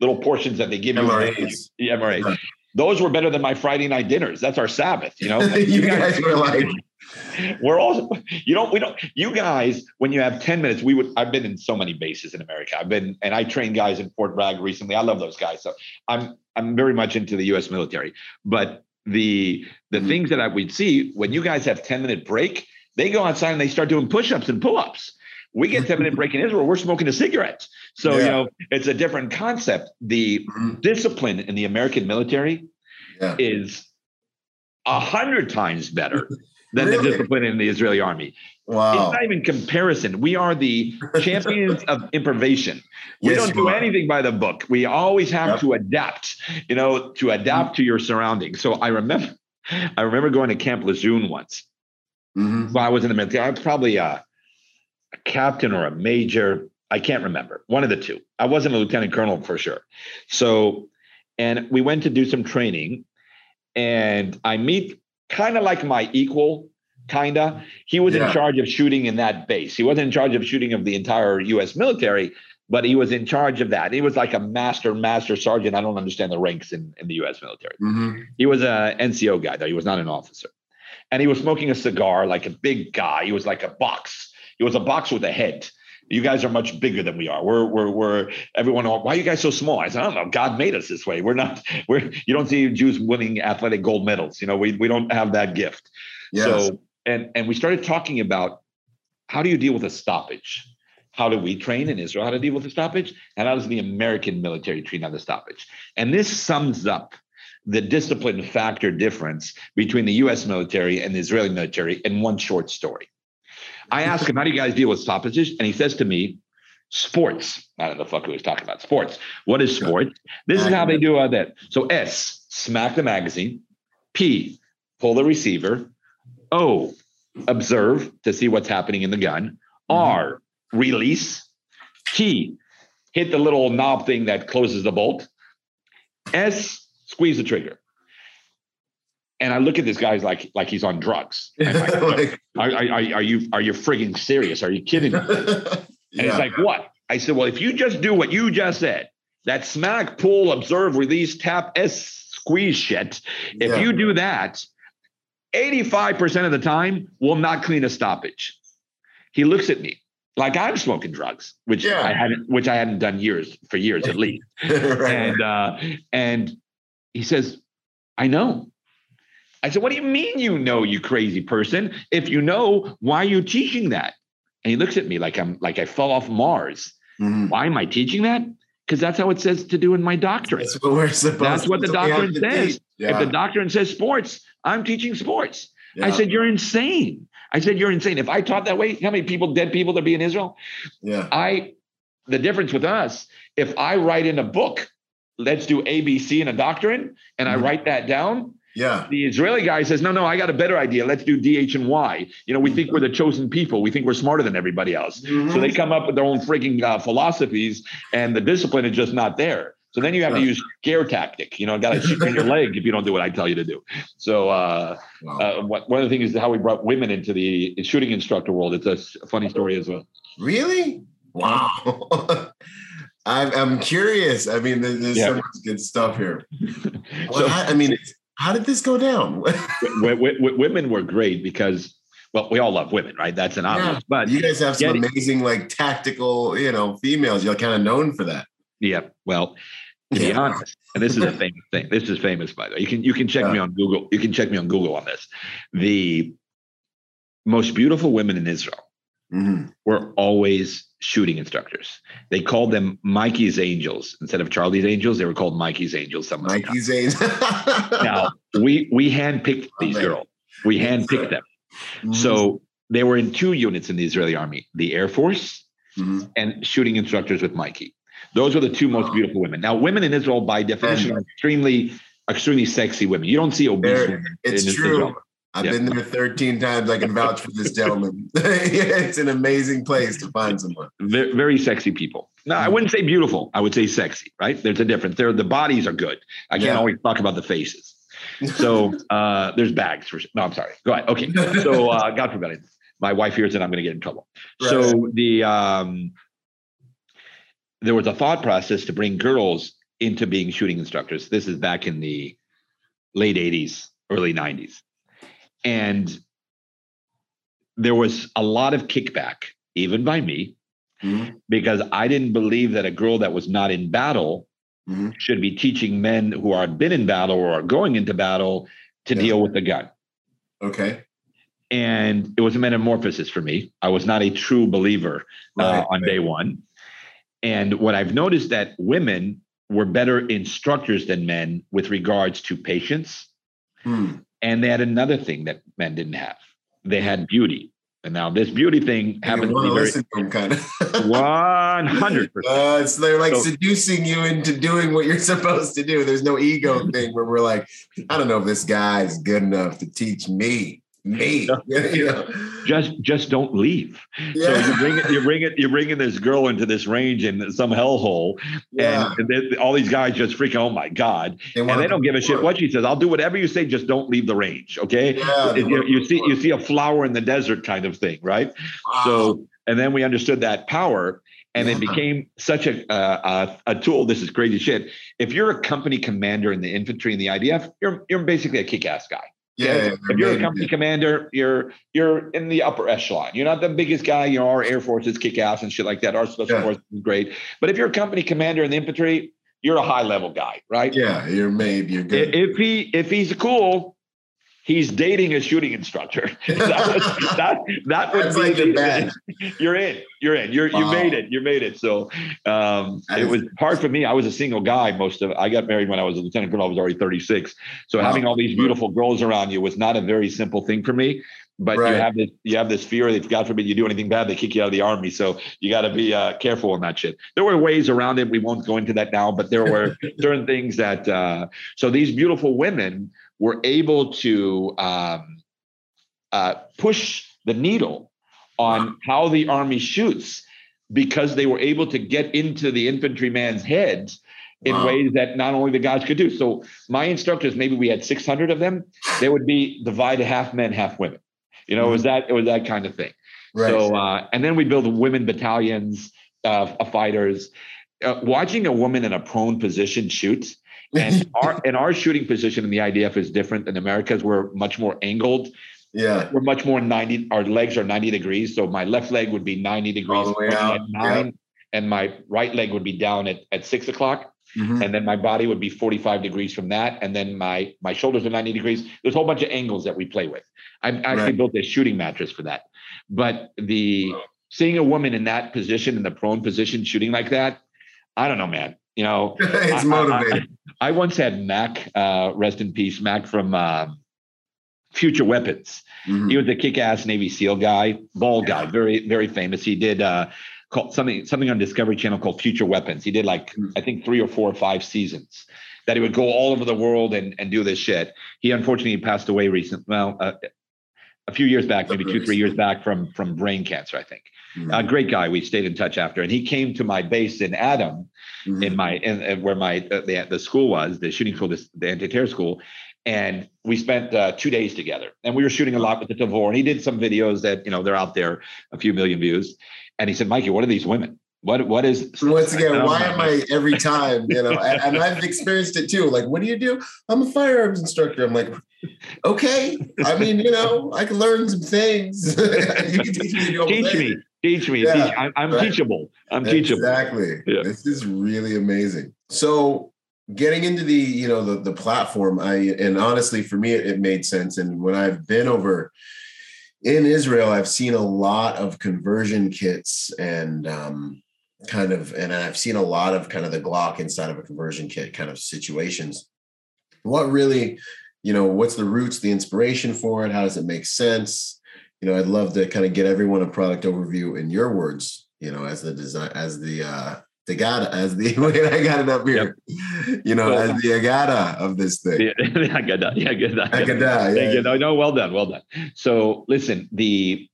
little portions that they give MREs. you. MREs. Right. Those were better than my Friday night dinners. That's our Sabbath. You know, (laughs) you, you guys, guys were like. (laughs) We're all you don't we don't you guys when you have 10 minutes we would I've been in so many bases in America I've been and I trained guys in Fort Bragg recently I love those guys so I'm I'm very much into the US military but the the mm-hmm. things that I would see when you guys have 10 minute break they go outside and they start doing push-ups and pull-ups. We get 10 minute break in Israel, we're smoking a cigarette. So, yeah. you know, it's a different concept. The mm-hmm. discipline in the American military yeah. is a hundred times better (laughs) than really? the discipline in the Israeli army. Wow. It's not even comparison. We are the (laughs) champions of improvisation. We yes, don't do anything by the book. We always have yep. to adapt, you know, to adapt mm-hmm. to your surroundings. So I remember (laughs) I remember going to Camp Lejeune once Mm-hmm. While I was in the military, I was probably a, a captain or a major. I can't remember. One of the two. I wasn't a lieutenant colonel for sure. So, and we went to do some training, and I meet kind of like my equal, kinda. He was yeah. in charge of shooting in that base. He wasn't in charge of shooting of the entire U.S. military, but he was in charge of that. He was like a master, master sergeant. I don't understand the ranks in, in the U.S. military. Mm-hmm. He was a NCO guy, though. He was not an officer and he was smoking a cigar like a big guy. He was like a box. He was a box with a head. You guys are much bigger than we are. We're we're we're everyone. Why are you guys so small? I said, I don't know. God made us this way. We're not. We're you don't see Jews winning athletic gold medals. You know, we we don't have that gift. Yes. So and and we started talking about how do you deal with a stoppage? How do we train in Israel how to deal with a stoppage? And how does the American military train on the stoppage? And this sums up the discipline factor difference between the US military and the Israeli military in one short story. I ask him, How do you guys deal with stoppages? And he says to me, Sports. I don't know the fuck who was talking about sports. What is sports? This is how they do all that. So S, smack the magazine. P, pull the receiver. O, observe to see what's happening in the gun. R, release. T, hit the little knob thing that closes the bolt. S, squeeze the trigger. And I look at this guy like like he's on drugs. (laughs) Like, like, are, are, are, you are you frigging serious? Are you kidding me? (laughs) And yeah. it's like, what? I said, well, if you just do what you just said, that smack, pull, observe, release, tap, S squeeze shit. If yeah. you do that, 85% of the time will not clean a stoppage. He looks at me like I'm smoking drugs, which yeah. I hadn't, which I hadn't done years for years at least. (laughs) right. And uh, and he says, I know. I said, What do you mean you know, you crazy person? If you know, why are you teaching that? And he looks at me like I'm like I fell off Mars. Mm-hmm. Why am I teaching that? Because that's how it says to do in my doctrine. That's what we're supposed That's what the doctrine says. Yeah. If the doctrine says sports, I'm teaching sports. Yeah. I said, You're insane. I said, You're insane. If I taught that way, how many people, dead people there be in Israel? Yeah. I the difference with us, if I write in a book let's do ABC in a doctrine, and mm-hmm. I write that down. Yeah. The Israeli guy says, no, no, I got a better idea. Let's do DH and Y. You know, we think we're the chosen people. We think we're smarter than everybody else. Mm-hmm. So they come up with their own freaking uh, philosophies, and the discipline is just not there. So then you have to use scare tactic. You know, got to shoot in your (laughs) leg if you don't do what I tell you to do. So uh, wow. uh, one of the things is how we brought women into the shooting instructor world. It's a funny story as well. Really? Wow. (laughs) I'm, I'm curious. I mean, there's, yeah. so much good stuff here. (laughs) Well, so, I, I mean, how did this go down? (laughs) women were great because well, we all love women, right? That's an obvious. Yeah. But you guys have some amazing, like tactical, you know, females. You're kind of known for that. Yeah. Well, to be honest, and this is a famous thing. This is famous, by the way. You can you can check yeah. me on Google. You can check me on Google on this. The most beautiful women in Israel mm-hmm. were always shooting instructors. They called them Mikey's Angels instead of Charlie's Angels. They were called Mikey's Angels. Mikey's Angels. (laughs) now we we handpicked these oh, girls. We handpicked them. Mm-hmm. So they were in two units in the Israeli army: the Air Force mm-hmm. and shooting instructors with Mikey. Those were the two most beautiful women. Now, women in Israel, by definition, are extremely extremely sexy women. You don't see obese women. It's true. Israel. I've yep. been there 13 times. I can vouch for this gentleman. (laughs) it's an amazing place to find someone. Very, very sexy people. No, I wouldn't say beautiful. I would say sexy, right? There's a difference. There, the bodies are good. I can't yeah. always talk about the faces. So (laughs) uh, there's bags for no, I'm sorry. Go ahead. Okay. So uh, God forbid. my wife hears it, I'm going to get in trouble. Right. So the um, there was a thought process to bring girls into being shooting instructors. This is back in the late 80s, early 90s. And there was a lot of kickback, even by me, mm-hmm. because I didn't believe that a girl that was not in battle mm-hmm. should be teaching men who are been in battle or are going into battle to yeah. deal with the gun. Okay. And it was a metamorphosis for me. I was not a true believer uh, on right. day one. And what I've noticed that women were better instructors than men with regards to patience. Hmm. And they had another thing that men didn't have. They had beauty. And now this beauty thing happens to be very kind of. (laughs) one hundred percent. (laughs) Uh, so they're like so, seducing you into doing what you're (laughs) supposed to do. There's no ego thing where we're like, I don't know if this guy is good enough to teach me me. (laughs) you know? Just just don't leave. Yeah. So you bring it, you bring it, you're bringing this girl into this range in some hellhole, yeah. and, and all these guys just freaking, oh my god, they and they don't give a shit what she says. I'll do whatever you say, just don't leave the range, okay? Yeah, you, you see, you see a flower in the desert kind of thing, right? Wow. So, and then we understood that power, and it became such a, uh, a tool. This is crazy shit. If you're a company commander in the infantry in the IDF, you're you're basically a kick-ass guy. Yeah, if you're a company commander, you're you're in the upper echelon. You're not the biggest guy. You know, our Air Forces kick ass and shit like that. Our special yeah. forces is great. But if you're a company commander in the infantry, you're a high level guy, right? Yeah, you're made. You're good. If he if he's cool, he's dating a shooting instructor. (laughs) that, was, that, that would be like the, (laughs) you're in, you're in, you're, wow. you made it, you made it. So um, it was hard for me. I was a single guy. Most of, I got married when I was a lieutenant colonel. I was already 36. So wow. having all these beautiful girls around you was not a very simple thing for me. But right. you have this, you have this fear that if God forbid you do anything bad, they kick you out of the army. So you got to be uh, careful on that shit. There were ways around it. We won't go into that now, but there were (laughs) certain things that. Uh, so these beautiful women were able to um, uh, push the needle on how the army shoots because they were able to get into the infantryman's heads in wow. ways that not only the guys could do. So my instructors, maybe we had 600 of them, they would be divided half men, half women. You know, mm-hmm. it was mm-hmm. that it was that kind of thing. Right. So uh, and then we build women battalions uh, of fighters. Uh, watching a woman in a prone position shoot and our and our shooting position in the IDF is different than America's. We're much more angled. Yeah. We're much more 90, our legs are 90 degrees. So my left leg would be 90 degrees at nine, yeah. and my right leg would be down at, at six o'clock. Mm-hmm. And then my body would be 45 degrees from that. And then my my shoulders are 90 degrees. There's a whole bunch of angles that we play with. I actually right. built a shooting mattress for that. But the seeing a woman in that position, in the prone position, shooting like that, I don't know, man. You know, (laughs) it's I, motivating. I, once had Mac, uh, rest in peace, Mac from uh, Future Weapons. Mm-hmm. He was a kick-ass Navy SEAL guy, bald yeah. guy, very very famous. He did uh, called something something on Discovery Channel called Future Weapons. He did like mm-hmm. I think three or four or five seasons. That he would go all over the world and and do this shit. He unfortunately passed away recently. Well, uh, a few years back, maybe two three years back from from brain cancer, I think. Mm-hmm. A great guy. We stayed in touch after, and he came to my base in Adam, mm-hmm. in my in, where my uh, the, the school was, the shooting school, this, the anti-terror school, and we spent uh, two days together. And we were shooting a lot with the Tavor, and he did some videos that you know they're out there, a few million views. And he said, "Mikey, what are these women?" What what is once again? Why am I every time? You know, and, and, I've experienced it too. Like, what do you do? I'm a firearms instructor. I'm like, okay. I mean, you know, I can learn some things. (laughs) you can teach me. Teach me. Teach me. Yeah, teach. I'm, I'm right. teachable. I'm teachable. Exactly. Yeah. This is really amazing. So getting into the you know the the platform, I and honestly for me it, it made sense. And when I've been over in Israel, I've seen a lot of conversion kits and um, kind of, and I've seen a lot of kind of the Glock inside of a conversion kit kind of situations. What really, you know, what's the roots, the inspiration for it? How does it make sense? You know, I'd love to kind of get everyone a product overview in your words, you know, as the design, as the, uh, the Agata, as the (laughs) wait, I got it up here. Yep. You know, well, as the Agata of this thing. Yeah, (laughs) Agata, yeah. Agata, yeah. yeah. No, no, well done, well done. So listen, the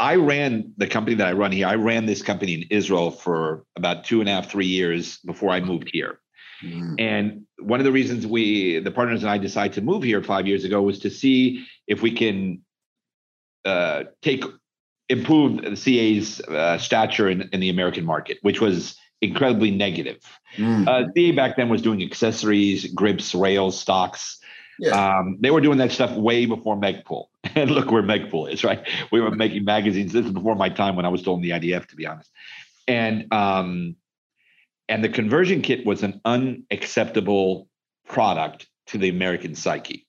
I ran the company that I run here. I ran this company in Israel for about two and a half, three years before I moved here. Mm. And one of the reasons we, the partners and I, decided to move here five years ago was to see if we can uh, take improve the CA's uh, stature in, in the American market, which was incredibly negative. Mm. Uh, CA back then was doing accessories, grips, rails, stocks. yeah. Um, they were doing that stuff way before Magpul. (laughs) And look where Magpul is, right? We were making magazines. This is before my time when I was still in the IDF, to be honest. And um, and the conversion kit was an unacceptable product to the American psyche.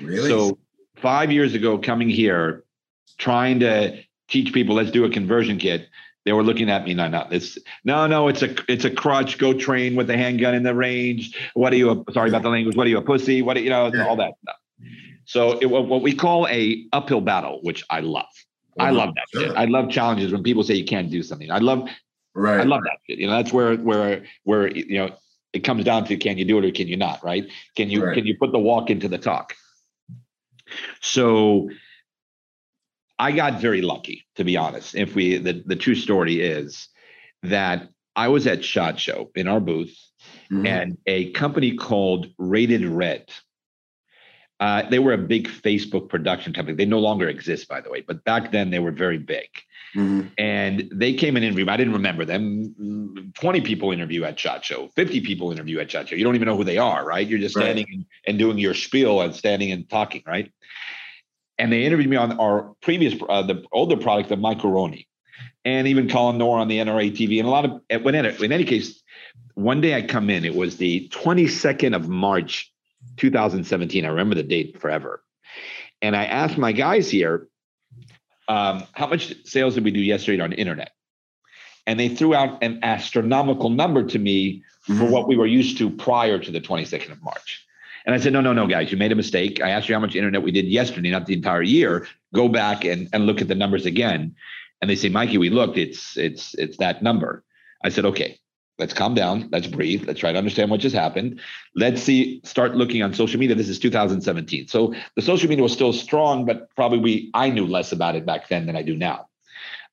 really? So five years ago, coming here, trying to teach people, let's do a conversion kit. They were looking at me, no, no, this, no, no, it's a, it's a crutch. Go train with a handgun in the range. What are you? A, sorry about the language. What are you a pussy? What are, you know, all that stuff. So it, what we call a uphill battle, which I love. I uh-huh. love that shit. I love challenges when people say you can't do something. I love, right. I love that shit. You know, that's where, where, where you know it comes down to can you do it or can you not? Right? Can you Right. can you put the walk into the talk? So I got very lucky, to be honest. If we the, the true story is that I was at SHOT Show in our booth, Mhm. and a company called Rated Red. Uh, they were a big Facebook production company. They no longer exist, by the way, but back then they were very big. Mhm. And they came and interviewed. I didn't remember them. Mm, 20 people interview at SHOT Show, 50 people interview at SHOT Show. You don't even know who they are, right? You're just standing and, and doing your spiel and standing and talking, right? And they interviewed me on our previous, uh, the older product, the Micro Roni, and even Colin Noir on the NRA TV. And a lot of, when in, in any case, one day I come in, it was the 22nd of March, 2017. I remember the date forever. And I asked my guys here, um, how much sales did we do yesterday on internet? And they threw out an astronomical number to me for what we were used to prior to the 22nd of March. And I said, no, no, no, guys, you made a mistake. I asked you how much internet we did yesterday, not the entire year. Go back and, and look at the numbers again. And they say, Mikey, we looked, it's it's it's that number. I said, okay, let's calm down, let's breathe, let's try to understand what just happened. Let's see, start looking on social media. This is 2017. So the social media was still strong, but probably we I knew less about it back then than I do now.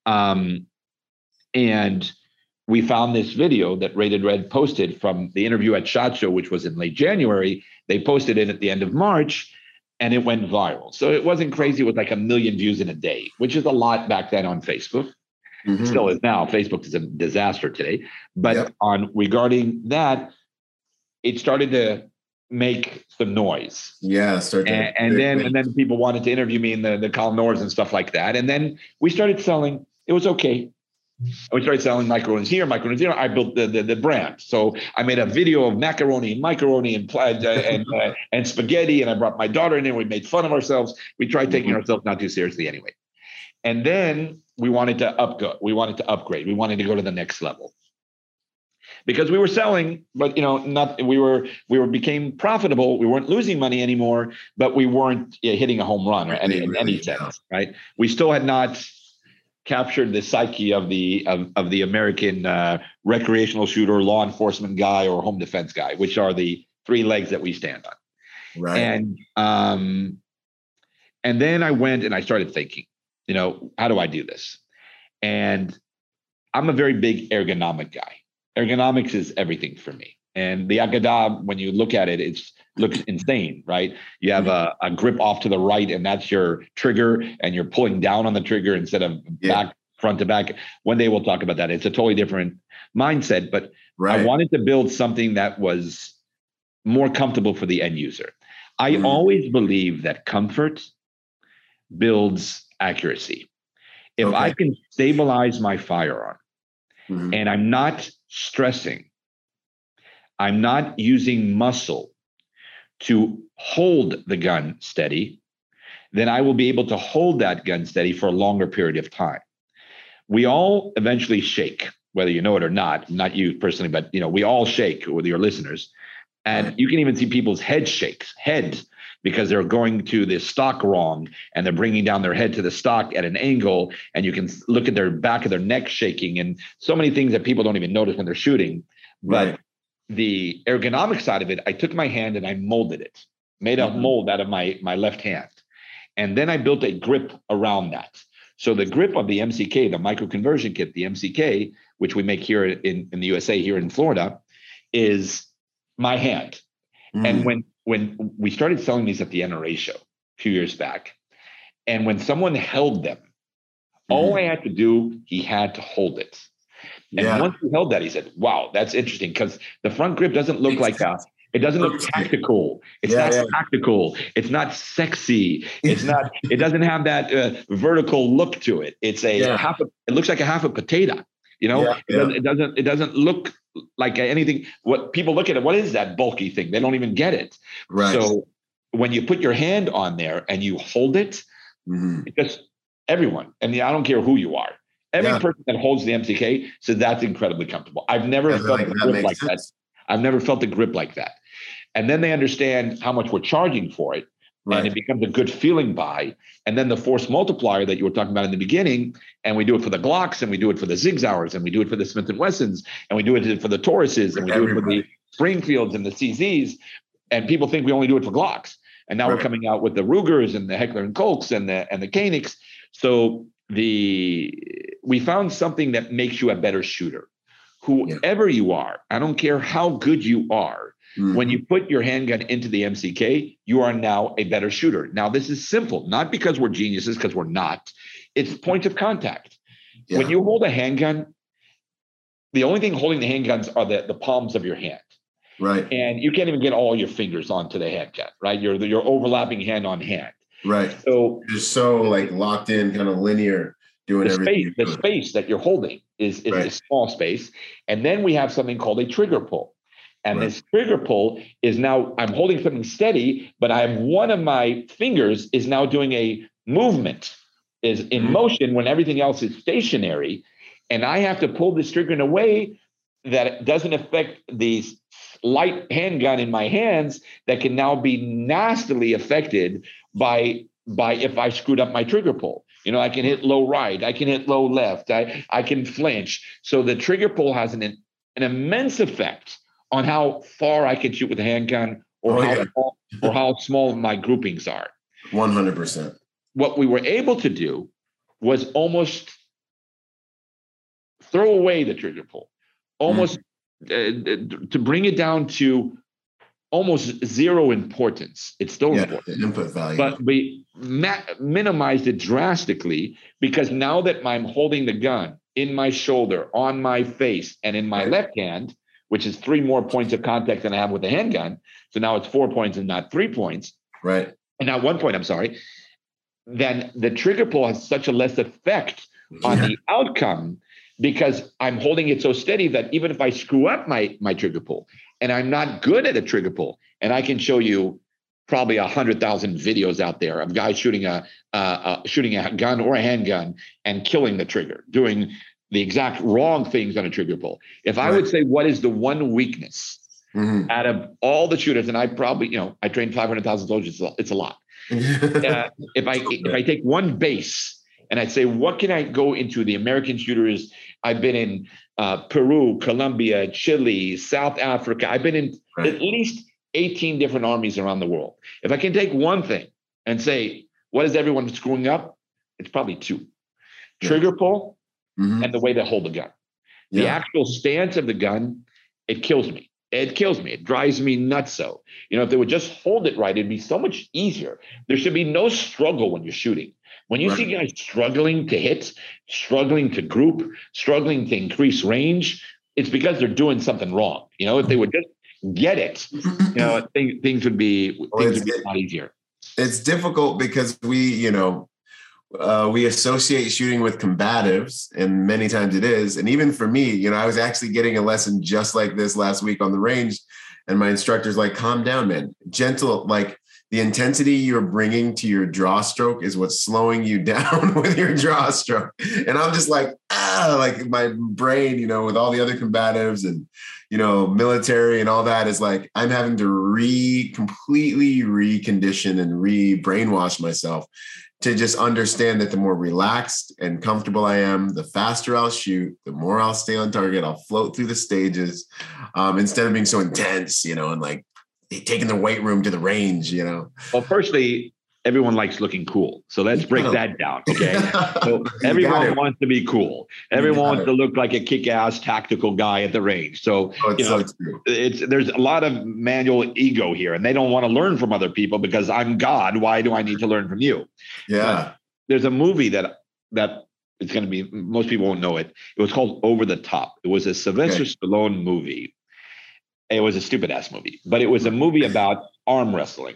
Um, and we found this video that Rated Red posted from the interview at SHOT Show, which was in late January. They posted it at the end of March and it went viral. So it wasn't crazy with like a million views in a day, which is a lot back then on Facebook. Mhm. still is now. Facebook is a disaster today. But Yep. on regarding that, it started to make some noise Yeah. And, and then and then people wanted to interview me in the the Colin Noirs and stuff like that. And then we started selling. It was okay. We started selling macaroni here, macaroni here. I built the, the the brand. So I made a video of macaroni and macaroni and uh, and uh, and spaghetti. And I brought my daughter in there. We made fun of ourselves. We tried taking Mhm. ourselves not too seriously anyway. And then we wanted to up go. We wanted to upgrade. We wanted to go to the next level because we were selling, but you know, not we were we were became profitable. We weren't losing money anymore, but we weren't hitting a home run or any in any Really, yeah. sense, right? We still had not captured the psyche of the of, of the American uh, recreational shooter, law enforcement guy, or home defense guy, which are the three legs that we stand on. right. And um, and then I went and I started thinking, you know, how do I do this? And I'm a very big ergonomic guy. Ergonomics is everything for me. And the Agadah, when you look at it, it looks insane, right? You have a, a grip off to the right, and that's your trigger, and you're pulling down on the trigger instead of Yeah. back, front to back. One day we'll talk about that. It's a totally different mindset, but right. I wanted to build something that was more comfortable for the end user. I Mhm. always believe that comfort builds accuracy. If I can stabilize my firearm Mhm. and I'm not stressing, I'm not using muscle to hold the gun steady, then I will be able to hold that gun steady for a longer period of time. We all eventually shake, whether you know it or not, not you personally, but you know, we all shake with your listeners. And you can even see people's head shakes, heads, because they're going to the stock wrong and they're bringing down their head to the stock at an angle. And you can look at their back of their neck shaking and so many things that people don't even notice when they're shooting. But Right. the ergonomic side of it, I took my hand and I molded it, made a Mhm. mold out of my, my left hand. And then I built a grip around that. So the grip of the MCK, the micro conversion kit, the MCK, which we make here in, in the USA, here in Florida, is my hand. Mhm. And when when we started selling these at the NRA show a few years back, And when someone held them, all I had to do, he had to hold it. And Yeah. once he held that, he said, "Wow, that's interesting." Because the front grip doesn't look like that. It doesn't look tactical. It's Yeah, not yeah. tactical. It's not sexy. It's not. it doesn't have that uh, vertical look to it. It's a half. A, it looks like a half a potato. You know, Yeah, it, yeah. Doesn't, it doesn't. It doesn't look like anything. What people look at it. What is that bulky thing? They don't even get it. Right. So when you put your hand on there and you hold it, Mhm. because everyone, and I don't care who you are, every Yeah. person that holds the MCK says that's incredibly comfortable. I've never Yeah, felt like, a grip like that. I've never felt a grip like that. And then they understand how much we're charging for it, and it becomes a good feeling buy. And then the force multiplier that you were talking about in the beginning, and we do it for the Glocks, and we do it for the Sig Sauers, and we do it for the Smith and Wessons, and we do it for the Tauruses, and we do it for the Springfields and the CZs. And people think we only do it for Glocks. And now we're coming out with the Rugers and the Heckler and Kochs and the and the Caniks. So the we found something that makes you a better shooter. Whoever you are, I don't care how good you are. Mhm. When you put your handgun into the MCK, you are now a better shooter. Now, this is simple, not because we're geniuses, because we're not. It's point of contact. Yeah. When you hold a handgun, the only thing holding the handguns are the, the palms of your hand. right. And you can't even get all your fingers onto the handgun, right? You're you're overlapping hand on hand. Right. So You're so like locked in, kind of linear, doing the everything. space, the space that you're holding is, is a small space. And then we have something called a trigger pull. And Right. this trigger pull is now I'm holding something steady, but I have one of my fingers is now doing a movement, is in Mhm. motion when everything else is stationary. And I have to pull this trigger in a way that it doesn't affect the light handgun in my hands that can now be nastily affected by by if I screwed up my trigger pull. You know, I can hit low right, I can hit low left, I I can flinch. So the trigger pull has an an immense effect on how far I can shoot with a handgun or Oh, how yeah. small, or how small my groupings are. 100%. What we were able to do was almost throw away the trigger pull, almost uh, to bring it down to almost zero importance. It's still Yeah. important input value. but we ma- minimized it drastically because now that I'm holding the gun in my shoulder, on my face, and in my Right. left hand, which is three more points of contact than I have with a handgun. So now it's four points and not three points, right. and not one point. I'm sorry. Then the trigger pull has such a less effect on Yeah. the outcome because I'm holding it so steady that even if I screw up my my trigger pull and I'm not good at a trigger pull, and I can show you probably a hundred thousand videos out there of guys shooting a uh, uh, shooting a gun or a handgun and killing the trigger, doing the exact wrong things on a trigger pull. If I would say what is the one weakness Mhm. out of all the shooters, and I probably you know I trained five hundred thousand soldiers, it's a- lot (laughs) uh, if I if I take one base and I say, what can I go into the American shooters? I've been in uh, Peru, Colombia, Chile, South Africa. I've been in Right. at least 18 different armies around the world. If I can take one thing and say, what is everyone screwing up? It's probably two. Yeah. Trigger pull Mhm. and the way they hold the gun. The Yeah. actual stance of the gun, it kills me. It kills me. It drives me nuts. So, you know, if they would just hold it right, it'd be so much easier. There should be no struggle when you're shooting. When you see guys struggling to hit, struggling to group, struggling to increase range, it's because they're doing something wrong. You know, if they would just get it, you know, (clears throat) things, things would be things it's- would be a lot easier. it's difficult because we, you know, uh, we associate shooting with combatives, and many times it is. And even for me, you know, I was actually getting a lesson just like this last week on the range, and my instructor's like, "Calm down, man. Gentle, like." The intensity you're bringing to your draw stroke is what's slowing you (laughs) down with your draw stroke. And I'm just like, ah, like my brain, you know, with all the other combatives and, you know, military and all that is like, I'm having to re completely recondition and re brainwash myself to just understand that the more relaxed and comfortable I am, the faster I'll shoot, the more I'll stay on target. I'll float through the stages um, instead of being so intense, you know, and like taking the weight room to the range, you know. Well, firstly, everyone likes looking cool. So let's break that down. Okay. (laughs) So everyone wants to be cool. Everyone wants it. to look like a kick-ass tactical guy at the range. So, oh, you know, so it's there's a lot of manual ego here, and they don't want to learn from other people because I'm God. Why do I need to learn from you? Yeah. But there's a movie that that it's going to be most people won't know it. It was called Over the Top. It was a Sylvester okay. Stallone movie. It was a stupid ass movie, but it was a movie about arm wrestling.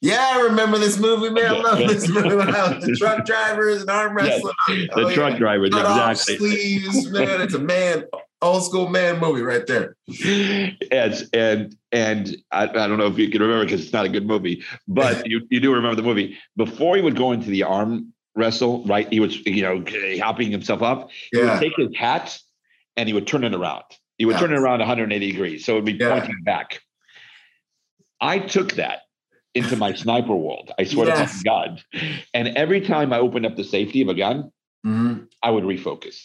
Yeah, I remember this movie, man. I love this movie. the (laughs) truck drivers and arm wrestling. Yes, the oh, truck yeah. drivers, Cut exactly. sleeves, man. It's a man, old school man movie right there. Yes, and and I, I don't know if you can remember because it's not a good movie, but (laughs) you, you do remember the movie. Before he would go into the arm wrestle, right? He was, you know, hopping himself up. He yeah. would take his hat and he would turn it around. He would turn it around 180 degrees. So it would be yeah. pointing back. I took that into my sniper world. I swear yes. to God. And every time I opened up the safety of a gun, mm-hmm. I would refocus.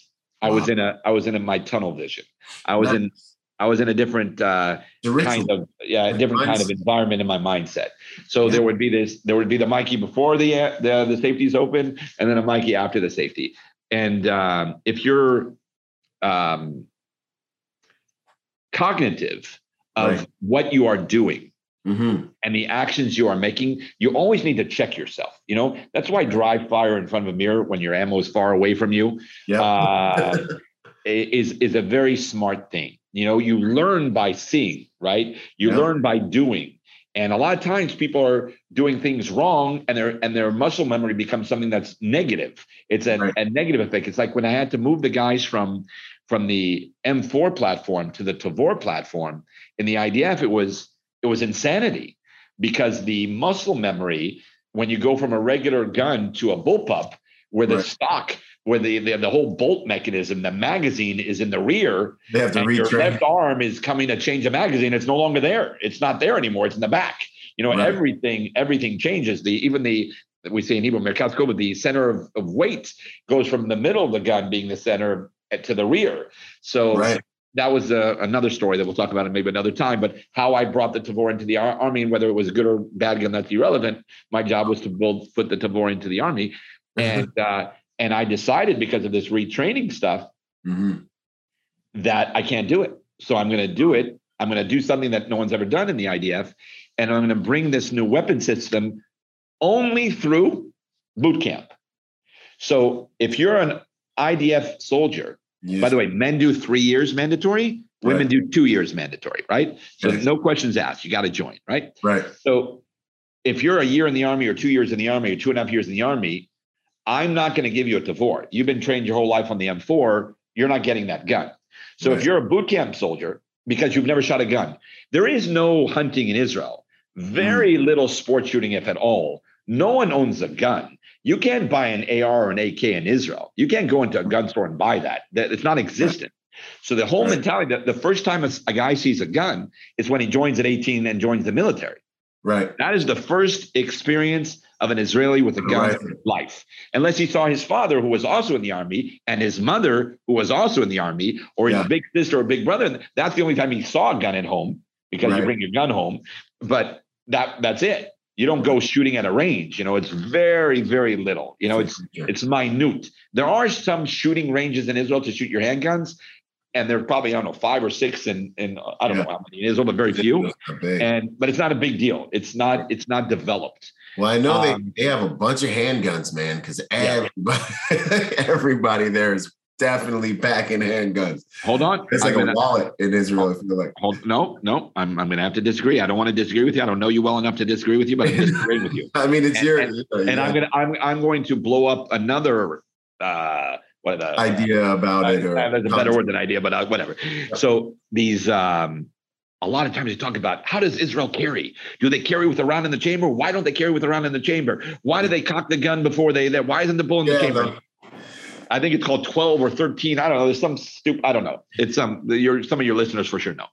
I wow. was in a I was in a, my tunnel vision. I was nice. in I was in a different uh, kind of yeah, a different kind of environment in my mindset. So yeah. there would be this there would be the Mikey before the the the safety's open, and then a Mikey after the safety. And um, if you're um, cognitive of right. what you are doing mm-hmm. and the actions you are making, you always need to check yourself. You know, that's why dry fire in front of a mirror when your ammo is far away from you yep. uh, (laughs) is, is a very smart thing. You know, you learn by seeing, right? You yep. learn by doing. And a lot of times people are doing things wrong and their and their muscle memory becomes something that's negative. It's a, right. a negative effect. It's like when I had to move the guys from from the M4 platform to the Tavor platform in the IDF, it was it was insanity because the muscle memory when you go from a regular gun to a bullpup, where the right. stock, where the, the, the whole bolt mechanism, the magazine is in the rear, they have to and your left arm is coming to change the magazine. It's no longer there. It's not there anymore. It's in the back. You know, right. everything everything changes. The even the we say in Hebrew, Merkaz but the center of, of weight goes from the middle of the gun being the center to the rear. So right. That was uh, another story that we'll talk about it maybe another time. But how I brought the Tavor into the ar- army and whether it was a good or bad gun, that's irrelevant. My job was to build, put the Tavor into the army. Mm-hmm. And, uh, and I decided because of this retraining stuff mm-hmm. that I can't do it. So I'm going to do it. I'm going to do something that no one's ever done in the IDF. And I'm going to bring this new weapon system only through boot camp. So if you're an IDF soldier, yes. by the way, men do three years mandatory, women right. do two years mandatory, right? So yes. no questions asked. You got to join, right? Right. So if you're a year in the army or two years in the army or two and a half years in the army, I'm not going to give you a Tavor. You've been trained your whole life on the M4. You're not getting that gun. So right. if you're a boot camp soldier, because you've never shot a gun, there is no hunting in Israel. Very mm. little sport shooting, if at all. No one owns a gun. You can't buy an AR or an AK in Israel. You can't go into a gun store and buy that. That it's not existent. So the whole mentality that the first time a, a, guy sees a gun is when he joins at 18 and joins the military. Right. That is the first experience of an Israeli with a gun right. in life. Unless he saw his father, who was also in the army, and his mother, who was also in the army, or his yeah. big sister or big brother. That's the only time he saw a gun at home because right. you bring your gun home. But that that's it. You don't go shooting at a range. You know, it's very, very little. You know, it's it's minute. There are some shooting ranges in Israel to shoot your handguns, and there are probably I don't know five or six and in I don't yeah. know how many in Israel, but very few. And but it's not a big deal. It's not it's not developed. Well, I know um, they, they have a bunch of handguns, man, because everybody, yeah. (laughs) everybody there is definitely packing handguns. Hold on. It's like I'm a gonna, wallet in Israel, I feel like. Hold, no, no, I'm, I'm going to have to disagree. I don't want to disagree with you. I don't know you well enough to disagree with you, but I'm disagreeing with you. (laughs) I mean, it's and, your. And, and yeah. I'm going to, I'm, I'm going to blow up another, uh, what the idea about uh, it. Or there's a better word than idea, but uh, whatever. So these, um, a lot of times you talk about how does Israel carry? Do they carry with a round in the chamber? Why don't they carry with a round in the chamber? Why do they cock the gun before they? There? Why isn't the bull in the yeah, chamber? I think it's called 12 or 13. I don't know. There's some stupid, I don't know. It's some, um, your, some of your listeners for sure know.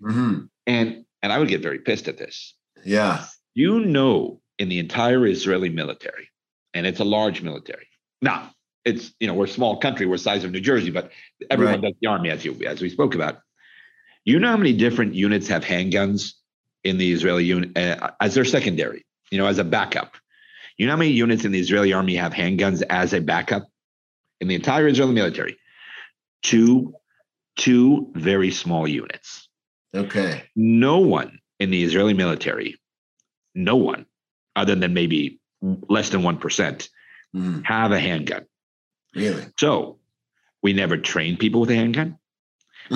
Mm-hmm. And, and I would get very pissed at this. Yeah. You know, in the entire Israeli military, and it's a large military. Now, it's, you know, we're a small country, we're size of New Jersey, but everyone right. does the army as you, as we spoke about. You know how many different units have handguns in the Israeli unit uh, as their secondary, you know, as a backup. You know how many units in the Israeli army have handguns as a backup? In the entire Israeli military, two, two very small units. Okay. No one in the Israeli military, no one, other than maybe less than 1%, Mm, have a handgun. really? So we never train people with a handgun.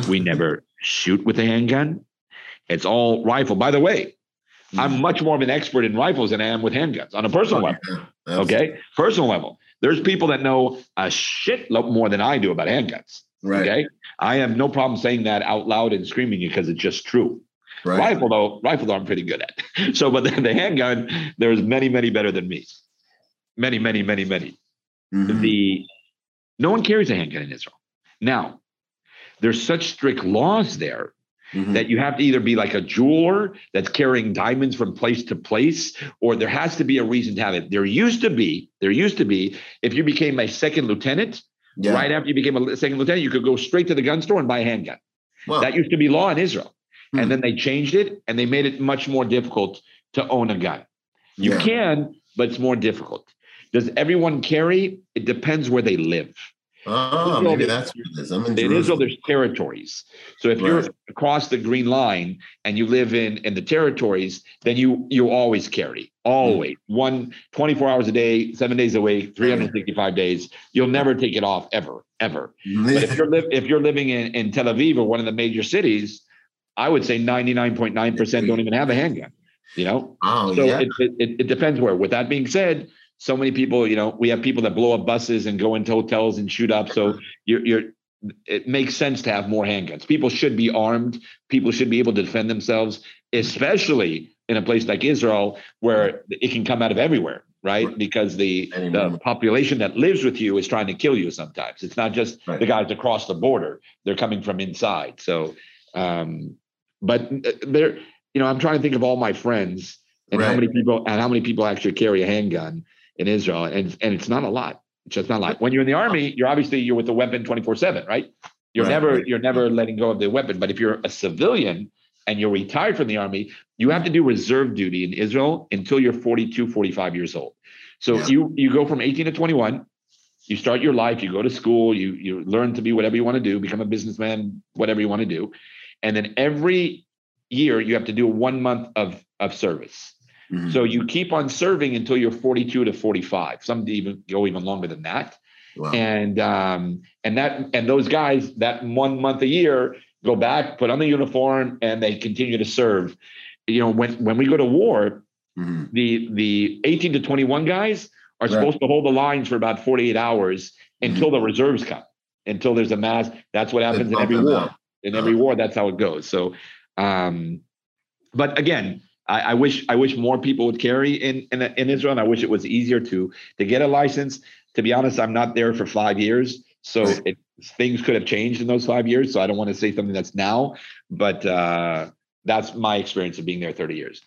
We (laughs) never shoot with a handgun. It's all rifle. By the way, I'm much more of an expert in rifles than I am with handguns on a personal level. Yeah. Okay. Personal level. There's people that know a shit lot more than I do about handguns. Right. Okay. I have no problem saying that out loud and screaming it because it's just true. Right. Rifle though, rifle though, I'm pretty good at. (laughs) So, but the, the handgun, there's many, many better than me. Many, many, many, many. Mhm. The no one carries a handgun in Israel. Now, there's such strict laws there Mhm. that you have to either be like a jeweler that's carrying diamonds from place to place, or there has to be a reason to have it. There used to be, there used to be, if you became a second lieutenant, yeah. right after you became a second lieutenant, you could go straight to the gun store and buy a handgun. That used to be law in Israel. Hmm. And then they changed it and they made it much more difficult to own a gun. You yeah. can, but it's more difficult. Does everyone carry? It depends where they live. Oh, ah, Israel, maybe that's what it is. I'm in In Israel, there's territories. So if you're across the green line and you live in in the territories, then you you always carry. Always. Hmm. One 24 hours a day, seven days a week, 365 days. You'll never take it off ever, ever. But if you're li- if you're living in, in Tel Aviv or one of the major cities, I would say 99.9% don't even have a handgun. You know? oh, So yeah. it, it, it depends where. With that being said, so many people, you know, we have people that blow up buses and go into hotels and shoot up. So you're, you're it makes sense to have more handguns. People should be armed. People should be able to defend themselves, especially in a place like Israel where it can come out of everywhere, right? Right. Because the the population that lives with you is trying to kill you sometimes. It's not just Right. the guys across the border. They're coming from inside. So um but uh, there you know, I'm trying to think of all my friends and how many people and how many people actually carry a handgun in Israel, and and it's not a lot. It's just not a lot. When you're in the army, you're obviously you're with the weapon 24 seven, right? You're Right, never you're never letting go of the weapon. But if you're a civilian and you're retired from the army, you have to do reserve duty in Israel until you're 42, 45 years old. So Yeah. you you go from 18 to 21. You start your life. You go to school. You you learn to be whatever you want to do. Become a businessman, whatever you want to do, and then every year you have to do one month of of service. Mhm. So you keep on serving until you're 42 to 45. Some even go even longer than that. Wow. And um, and that and those guys that one month a year go back, put on the uniform, and they continue to serve. You know, when when we go to war, Mhm. the the 18 to 21 guys are Right. supposed to hold the lines for about 48 hours until the reserves come, until there's a mass. That's what happens in every war. out. In every war, that's how it goes. So, um, but again, I, I wish I wish more people would carry in, in in Israel, and I wish it was easier to to get a license. To be honest, I'm not there for five years, so it, things could have changed in those five years. So I don't want to say something that's now, but uh, that's my experience of being there 30 years.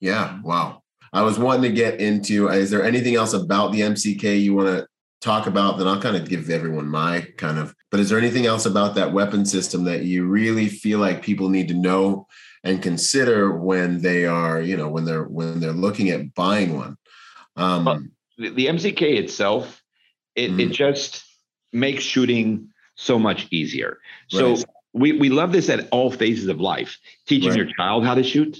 Yeah. Wow. I was wanting to get into is there anything else about the MCK you want to talk about? Then I'll kind of give everyone my kind of, but is there anything else about that weapon system that you really feel like people need to know and consider when they are, you know, when they're when they're looking at buying one? Um, Well, the, the MCK itself, it, it Mhm. just makes shooting so much easier. So Right. we, we love this at all phases of life, teaching Right. your child how to shoot,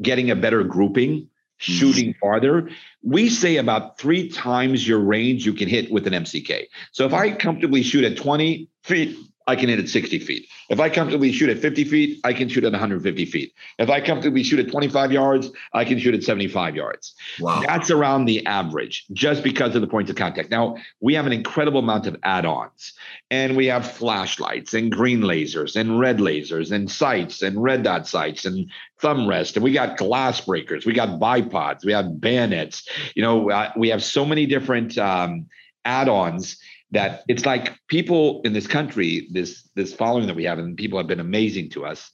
getting a better grouping, Mm-hmm. shooting farther. We say about three times your range you can hit with an MCK. So if I comfortably shoot at 20 feet, I can hit at 60 feet. If I comfortably shoot at 50 feet, I can shoot at 150 feet. If I comfortably shoot at 25 yards, I can shoot at 75 yards. wow. That's around the average just because of the points of contact. Now, we have an incredible amount of add ons, and we have flashlights and green lasers and red lasers and sights and red dot sights and thumb rest. And we got glass breakers, we got bipods, we have bayonets. You know, uh, we have so many different um, add ons that it's like people in this country, this this following that we have, and people have been amazing to us,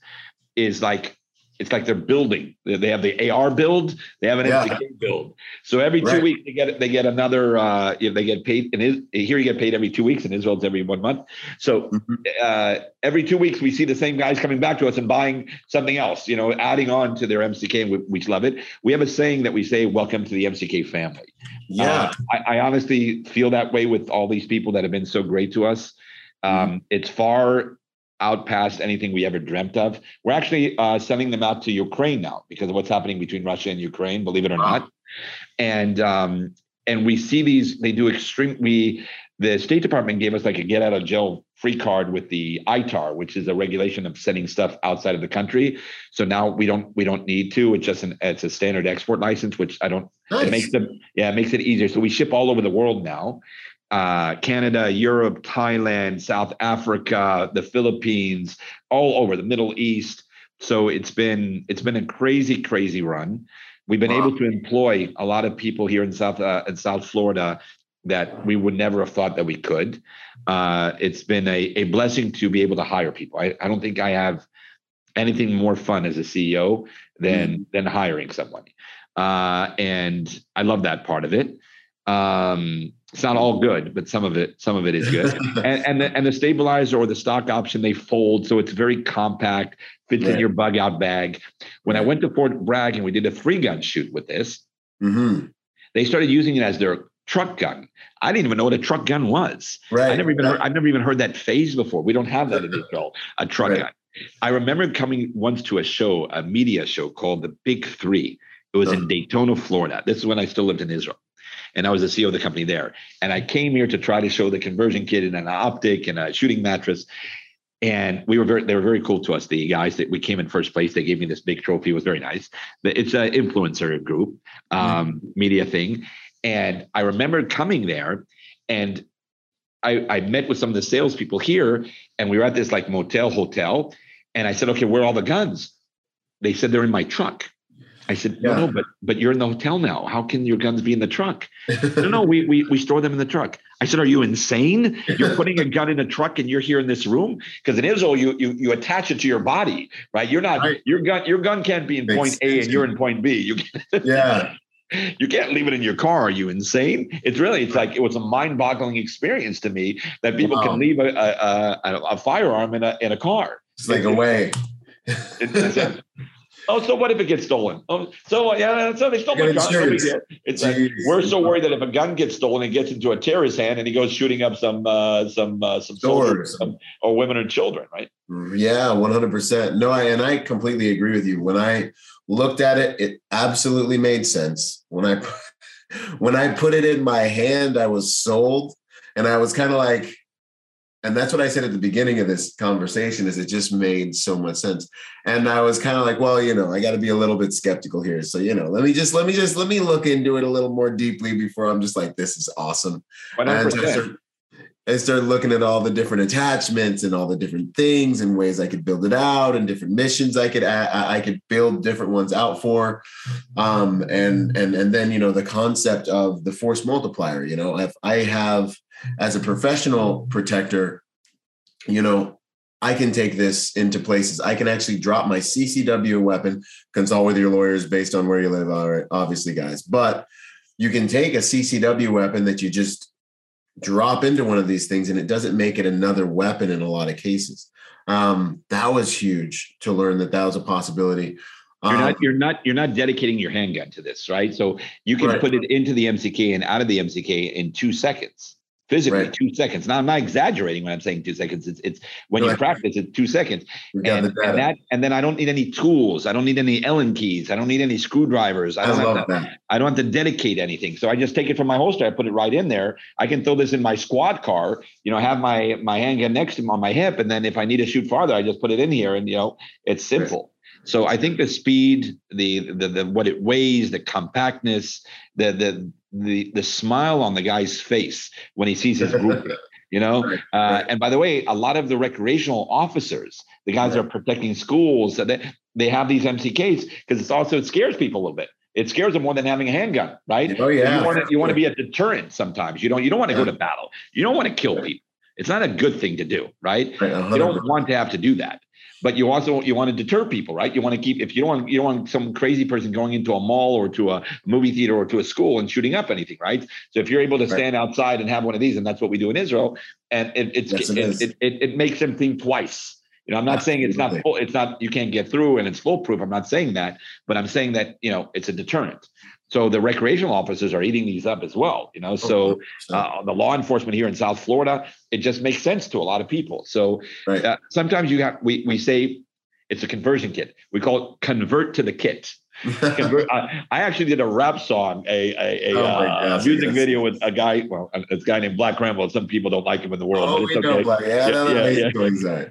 is like it's like they're building. They have the AR build, they have an yeah. MCK build. So every two right. weeks they get they get another. Uh, you know, they get paid. In is here you get paid every two weeks. In Israel, it's every one month. So mm-hmm. uh, every two weeks we see the same guys coming back to us and buying something else. You know, adding on to their MCK, and we, we love it. We have a saying that we say, "Welcome to the MCK family." Yeah, uh, I, I, honestly feel that way with all these people that have been so great to us. Um, mm-hmm. It's far out past anything we ever dreamt of. We're actually uh, sending them out to Ukraine now because of what's happening between Russia and Ukraine, believe it or wow. not. And um, and we see these. They do extreme. We the State Department gave us like a get out of jail free card with the ITAR, which is a regulation of sending stuff outside of the country. So now we don't we don't need to. It's just an it's a standard export license, which I don't. Nice. It makes them yeah, it makes it easier. So we ship all over the world now uh, Canada, Europe, Thailand, South Africa, the Philippines, all over the Middle East. So it's been it's been a crazy, crazy run. We've been wow. able to employ a lot of people here in South uh, in South Florida that we would never have thought that we could. Uh, it's been a, a blessing to be able to hire people. I, I don't think I have anything more fun as a CEO than mm. than hiring someone. Uh, and I love that part of it. Um, it's not all good, but some of it, some of it is good. (laughs) and and the, and the stabilizer or the stock option, they fold, so it's very compact, fits in your bug out bag. When I went to Fort Bragg and we did a three gun shoot with this, mm-hmm. they started using it as their truck gun. I didn't even know what a truck gun was. Right. I never even heard, I've never even heard that phrase before. We don't have that in Israel, a truck right. gun. I remember coming once to a show, a media show called The Big Three. It was in Daytona, Florida. This is when I still lived in Israel and I was the CEO of the company there. And I came here to try to show the conversion kit and an optic and a shooting mattress. And we were very, they were very cool to us. The guys that we came in first place, they gave me this big trophy. It was very nice. It's an influencer group, um, mm-hmm. media thing. And I remember coming there and I, I met with some of the salespeople here and we were at this like motel hotel. And I said, okay, where are all the guns? They said they're in my truck. I said, no, yeah. no, but but you're in the hotel now. How can your guns be in the truck? (laughs) no, no, we, we we store them in the truck. I said, are you insane? You're putting a gun in a truck and you're here in this room? Because in Israel, you you you attach it to your body, right? You're not right. your gun. Your gun can't be in Makes point A and you're in point B. You (laughs) yeah. You can't leave it in your car. Are you insane? It's really, it's like it was a mind-boggling experience to me that people wow. can leave a, a, a, a, firearm in a in a car. It's like away. Oh, so what if it gets stolen? Oh, so yeah, so they stole my gun. It's like, we're so worried that if a gun gets stolen it gets into a terrorist's hand and he goes shooting up some uh, some uh, some soldiers or women or children, right? Yeah, one hundred percent. No, I, and I completely agree with you. When I looked at it, it absolutely made sense. When I (laughs) when I put it in my hand, I was sold, and I was kind of like and that's what I said at the beginning of this conversation is it just made so much sense. And I was kind of like, well, you know, I got to be a little bit skeptical here. So, you know, let me just let me just let me look into it a little more deeply before I'm just like, this is awesome. And I started, I started looking at all the different attachments and all the different things and ways I could build it out and different missions I could I, I could build different ones out for. Um, and and and then you know the concept of the force multiplier, you know, if I have as a professional protector, you know, I can take this into places. I can actually drop my CCW weapon, consult with your lawyers based on where you live, all right, obviously, guys. But you can take a CCW weapon that you just drop into one of these things and it doesn't make it another weapon in a lot of cases. Um, that was huge to learn that that was a possibility. You're not um, you're not you're not dedicating your handgun to this, right? So you can right. put it into the MCK and out of the MCK in two seconds physically right. two seconds. Now I'm not exaggerating when I'm saying two seconds. It's it's when right. you practice it's two seconds. And, and, that and then I don't need any tools. I don't need any Allen keys. I don't need any screwdrivers. I don't I have to that. I don't have to dedicate anything. So I just take it from my holster. I put it right in there. I can throw this in my squad car. You know, have my my handgun next to me on my hip, and then if I need to shoot farther, I just put it in here. And you know, it's simple. Right. So I think the speed, the, the the what it weighs, the compactness, the the the the smile on the guy's face when he sees his group. (laughs) you know? Uh, and by the way a lot of the recreational officers the guys that are protecting schools they, they have these mck's because it's also it scares people a little bit. It scares them more than having a handgun right? Oh yeah. You want to you want to be a deterrent sometimes. You don't you don't want to yeah. go to battle. You don't want to kill people. It's not a good thing to do right, right you don't want to have to do that but you also you want to deter people, right? You want to keep if you don't want you don't want some crazy person going into a mall or to a movie theater or to a school and shooting up anything, right? So if you're able to stand right. outside and have one of these, and that's what we do in Israel, and it, it's yes, it, it, it, it, it makes them think twice. You know, I'm not saying it's not full, it's not you can't get through and it's foolproof. I'm not saying that, but I'm saying that you know it's a deterrent. So the recreational officers are eating these up as well, you know. So uh, the law enforcement here in South Florida, it just makes sense to a lot of people. So right. uh, sometimes you have we we say it's a conversion kit. We call it convert to the kit. (laughs) Convert, uh, I actually did a rap song, a a, a oh uh, music yes. video with a guy, well, it's a, guy named Black Rambo. Some people don't like him in the world. Oh, we okay. know Black. Yeah, yeah, yeah, yeah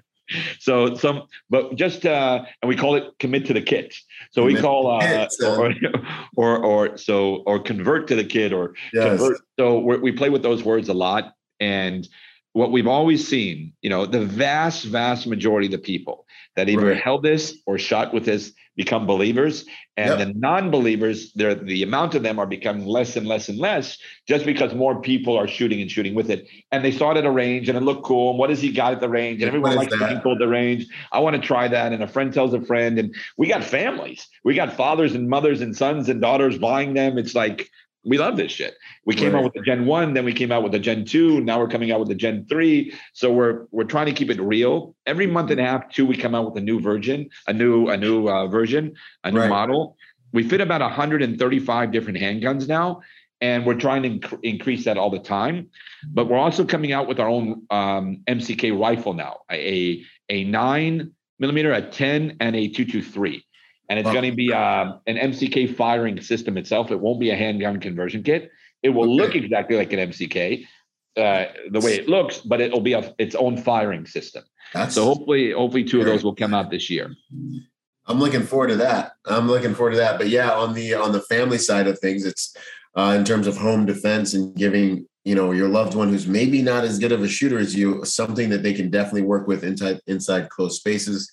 so some but just uh and we call it commit to the kit so commit we call uh or, (laughs) or, or so or convert to the kid or yes. convert so we play with those words a lot and what we've always seen you know the vast vast majority of the people that either right. held this or shot with this become believers and yep. the non-believers the amount of them are becoming less and less and less just because more people are shooting and shooting with it. And they saw it at a range and it looked cool and what has he got at the range? And everyone likes being told the range. I want to try that and a friend tells a friend and we got families. We got fathers and mothers and sons and daughters buying them. It's like we love this shit. We came right. out with the Gen One, then we came out with the Gen Two. Now we're coming out with the Gen Three. So we're we're trying to keep it real. Every month and a half, two, we come out with a new version, a new a new uh, version, a new right. model. We fit about 135 different handguns now, and we're trying to inc- increase that all the time. But we're also coming out with our own um, MCK rifle now, a a nine millimeter, a 10, and a 223 and it's going to be uh, an MCK firing system itself. It won't be a handgun conversion kit. It will okay. look exactly like an MCK, uh, the way it looks, but it'll be a, its own firing system. That's so hopefully, hopefully two of those will come out this year. I'm looking forward to that. I'm looking forward to that. But yeah, on the on the family side of things, it's uh, in terms of home defense and giving you know your loved one who's maybe not as good of a shooter as you something that they can definitely work with inside inside closed spaces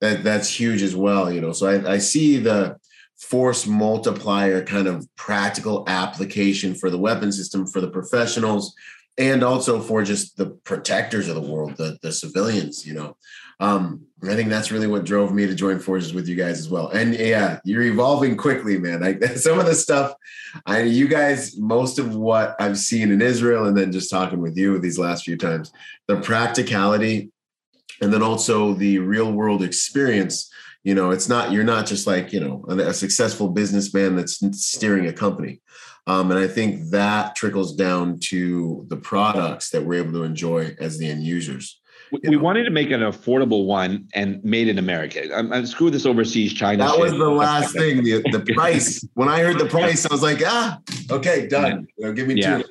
that that's huge as well. You know, so I, I see the force multiplier kind of practical application for the weapon system for the professionals and also for just the protectors of the world, the, the civilians, you know. Um, I think that's really what drove me to join forces with you guys as well. And yeah, you're evolving quickly, man. Like (laughs) some of the stuff, I you guys, most of what I've seen in Israel, and then just talking with you these last few times, the practicality and then also the real world experience you know it's not you're not just like you know a, successful businessman that's steering a company um, and i think that trickles down to the products that we're able to enjoy as the end users we know? wanted to make an affordable one and made in America. I'm, I'm screw this overseas China. That shit. was the last thing. The, the price. when I heard the price, I was like, ah, okay, done. You know, give me yeah. two.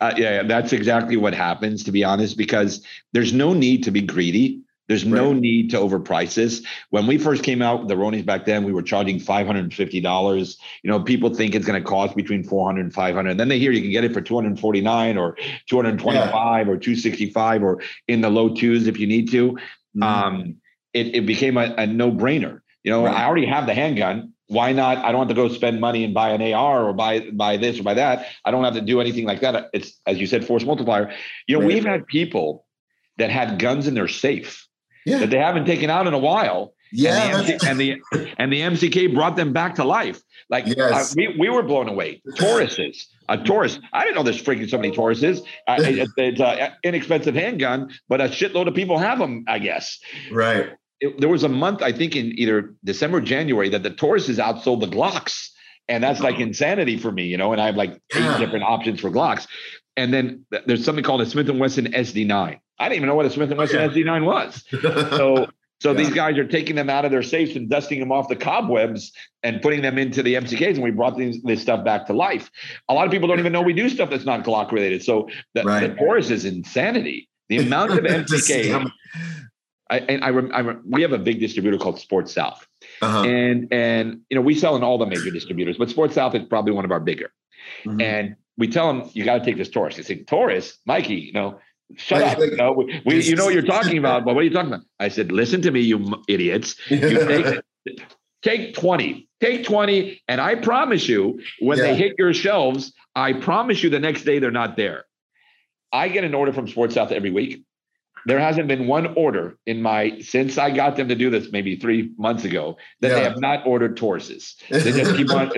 Uh, yeah, that's exactly what happens, to be honest, because there's no need to be greedy. There's right. no need to overprice this. When we first came out with the Ronis back then, we were charging $550. You know, people think it's going to cost between 400 and 500. And then they hear you can get it for 249 or 225 yeah. or 265 or in the low twos if you need to. Mm-hmm. Um, it, it became a, a no brainer. You know, right. I already have the handgun. Why not? I don't have to go spend money and buy an AR or buy buy this or buy that. I don't have to do anything like that. It's as you said, force multiplier. You know, right. we've had people that had guns in their safe yeah. that they haven't taken out in a while. Yeah, and the, and the, and the MCK brought them back to life. Like yes. uh, we, we were blown away. Tauruses, a Taurus. I didn't know there's freaking so many Tauruses. (laughs) Uh, it's an inexpensive handgun, but a shitload of people have them. I guess. Right. It, there was a month, I think, in either December, January, that the Tauruses outsold the Glocks, and that's like insanity for me, you know. And I have like eight yeah. different options for Glocks, and then there's something called a Smith and Wesson SD9. I didn't even know what a Smith and Wesson yeah. SD9 was. So (laughs) so yeah. these guys are taking them out of their safes and dusting them off the cobwebs and putting them into the MCKs. And we brought these, this stuff back to life. A lot of people don't even know we do stuff that's not Glock related. So the, right. the Taurus is insanity. The amount of (laughs) MCK. I, and I, I, we have a big distributor called Sports South, uh-huh. and and you know we sell in all the major distributors, but Sports South is probably one of our bigger. Mm-hmm. And we tell them you got to take this Taurus. They say Taurus, Mikey, you know, Shut up. You know, we, we, you know what you're (laughs) talking about, but what are you talking about? I said, listen to me, you idiots. You (laughs) take, take 20, take 20. And I promise you, when yeah. they hit your shelves, I promise you the next day they're not there. I get an order from Sports South every week. there hasn't been one order in my since I got them to do this maybe three months ago that they have not ordered Tauruses. They just keep (laughs) on.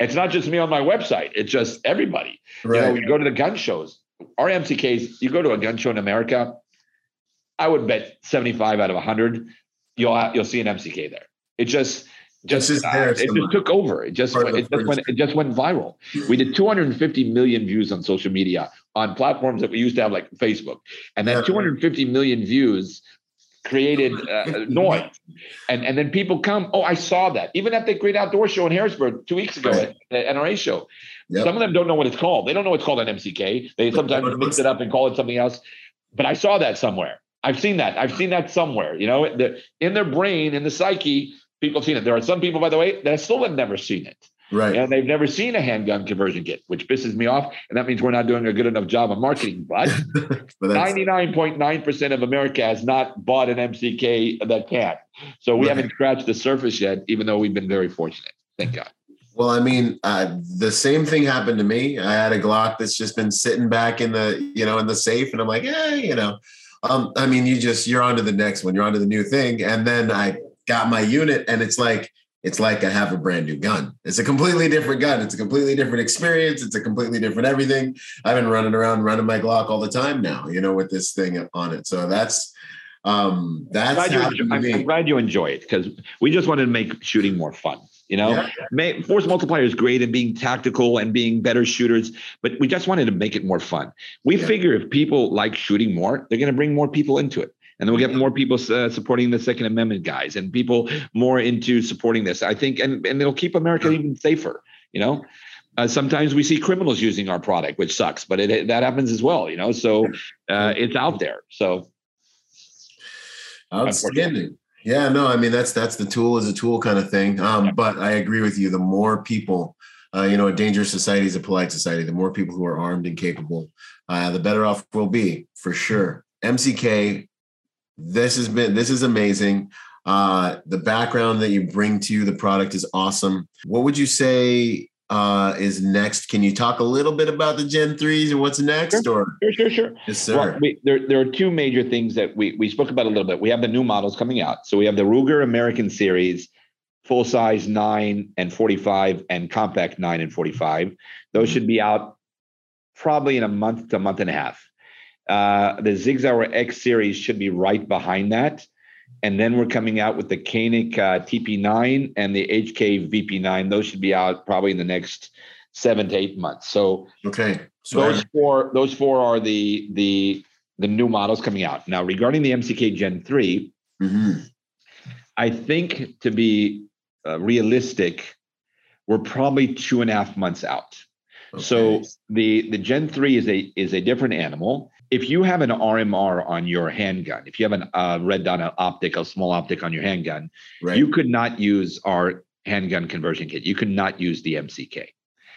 It's not just me on my website; it's just everybody. You know, Right. you go to the gun shows. Our MCKs, you go to a gun show in America. I would bet seventy-five out of hundred, you'll ha- you'll see an MCK there. It just. Just, It's just there uh, it just took over. It just went, it just went it just went viral. We did 250 million views on social media on platforms that we used to have like Facebook, and Yeah. that 250 million views created uh, (laughs) noise. And and then people come. Oh, I saw that. Even at the Great Outdoor Show in Harrisburg two weeks ago at the NRA show. Yep. Some of them don't know what it's called. They don't know it's called an MCK. They sometimes mix it up and call it something else. But I saw that somewhere. I've seen that. I've seen that somewhere. You know, the, in their brain, in the psyche, people have seen it. There are some people, by the way, that still have never seen it. Right. And they've never seen a handgun conversion kit, which pisses me off. And that means we're not doing a good enough job of marketing. But (laughs) But 99.9% (laughs) of America has not bought an MCK that can. So we Right. haven't scratched the surface yet, even though we've been very fortunate. Thank God. well, I mean, uh, the same thing happened to me. I had a Glock that's just been sitting back in the, you know, in the safe, and I'm like, eh, you know, um, I mean, you just you're on to the next one, you're on to the new thing, and then I got my unit, and it's like it's like I have a brand new gun. It's a completely different gun. It's a completely different experience. It's a completely different everything. I've been running around running my Glock all the time now, you know, with this thing on it. So that's um that's Glad you enjoy, I'm. I'm glad you enjoy it because we just wanted to make shooting more fun. You know, Yeah. May, force multiplier is great and being tactical and being better shooters, but we just wanted to make it more fun. We Yeah. figure if people like shooting more, they're going to bring more people into it. And then we'll get more people uh, supporting the Second Amendment guys and people more into supporting this. I think, and, and it'll keep America even safer. You know, uh, sometimes we see criminals using our product, which sucks, but it, that happens as well. You know, so uh, it's out there. So Outstanding. Yeah, no, I mean that's that's the tool is a tool kind of thing. Um, Yeah. but I agree with you. The more people, uh, you know, a dangerous society is a polite society. The more people who are armed and capable, uh, the better off we'll be for sure. MCK, this has been this is amazing. Uh, the background that you bring to the product is awesome. What would you say uh, is next? Can you talk a little bit about the Gen threes and what's next? Or sure, sure, sure. yes, sir. Well, we, there, there are two major things that we, we spoke about a little bit. We have the new models coming out. So we have the Ruger American Series, full size 9 and 45, and compact 9 and 45. Those should be out probably in a month to a month and a half. Uh, the Sig X Series should be right behind that. And then we're coming out with the Canik uh, TP9 and the HK VP9. Those should be out probably in the next seven to eight months. So okay. So those four those four are the the the new models coming out now regarding the mck gen 3 Mhm. i think to be uh, realistic we're probably two and a half months out so the the gen 3 is a is a different animal if you have an rmr on your handgun if you have a uh, red dot optic a small optic on your handgun right, you could not use our handgun conversion kit you could not use the mck